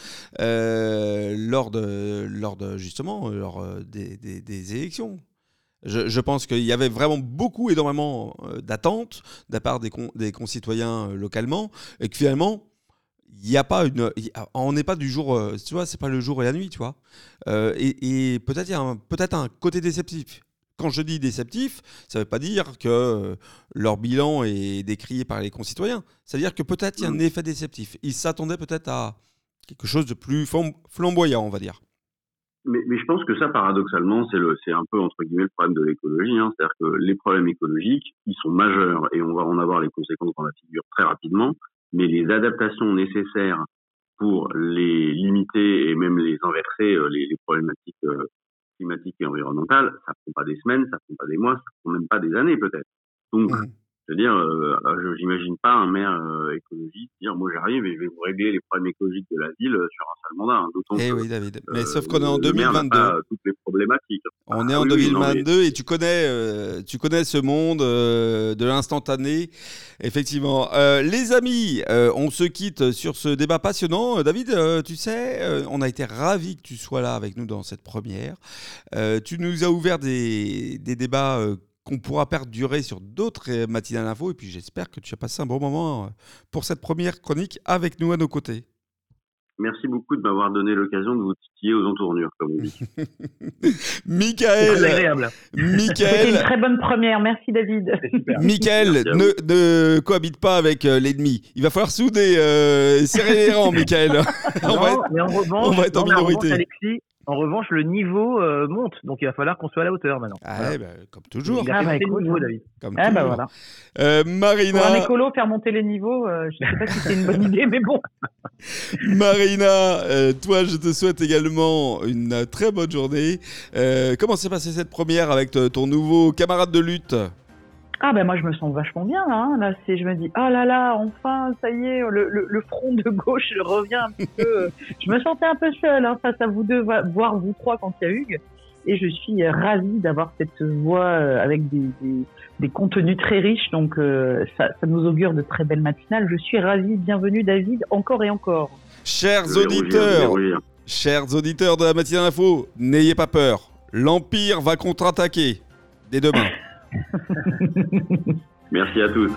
euh, lors, de, lors de, justement, lors euh, des, élections. Je, pense qu'il y avait vraiment beaucoup, énormément d'attentes de la part des, concitoyens localement, et que finalement, il a pas une. on n'est pas du jour. Tu vois, c'est pas le jour et la nuit, tu vois. et, et peut-être il y a peut-être un côté déceptif. Quand je dis déceptif, ça ne veut pas dire que euh, leur bilan est décrié par les concitoyens. C'est-à-dire que peut-être il y a un effet déceptif. Ils s'attendaient peut-être à quelque chose de plus flamboyant, on va dire.
Mais, je pense que ça, paradoxalement, c'est un peu entre guillemets le problème de l'écologie. Hein. C'est-à-dire que les problèmes écologiques, ils sont majeurs et on va en avoir les conséquences dans la figure très rapidement. Mais les adaptations nécessaires pour les limiter et même les inverser, euh, les, problématiques euh, climatique et environnementale, ça prend pas des semaines, ça prend pas des mois, ça prend même pas des années peut-être. Donc, mmh. Je veux dire, euh, j'imagine pas un maire euh, écologiste dire moi j'arrive et je vais vous régler les problèmes écologiques de la ville euh, sur un seul mandat.
Hein, eh oui, David. Mais sauf qu'on est en 2022.
Pas toutes les problématiques.
On est en 2022 ah et tu connais, tu connais ce monde de l'instantané. Effectivement. les amis, on se quitte sur ce débat passionnant. David, tu sais, on a été ravis que tu sois là avec nous dans cette première. tu nous as ouvert des, des débats qu'on pourra perdurer sur d'autres euh, matinales info. Et puis j'espère que tu as passé un bon moment euh, pour cette première chronique avec nous à nos côtés.
Merci beaucoup de m'avoir donné l'occasion de vous titiller aux entournures, comme on dit.
Michael.
agréable.
Michael.
une très bonne première. Merci, David.
Michael, ne, cohabite pas avec euh, l'ennemi. Il va falloir souder, serrer les rangs, Michael.
on, va mais en revanche, on va être en minorité. Alexis, en revanche, le niveau euh, monte, donc il va falloir qu'on soit à la hauteur maintenant.
Ah, bah, comme toujours.
Il a ah, bah, niveau, David.
Comme ah, bah, voilà. Euh, Marina.
Pour un écolo, faire monter les niveaux, euh, je ne sais pas si c'est une bonne idée, mais bon.
Marina, toi, je te souhaite également une très bonne journée. comment s'est passée cette première avec ton nouveau camarade de lutte?
Ah ben moi je me sens vachement bien là. Hein. Là c'est je me dis ah là là enfin ça y est le, le, front de gauche revient un petit peu. je me sentais un peu seule hein, face à vous deux voire vous trois quand il y a Hugues et je suis ravie d'avoir cette voix euh, avec des, des, des, contenus très riches donc euh, ça, ça, nous augure de très belles matinales. Je suis ravie. Bienvenue David encore et encore.
Chers auditeurs, chers auditeurs de la matinale info, n'ayez pas peur. L'empire va contre-attaquer dès demain.
Merci à tous.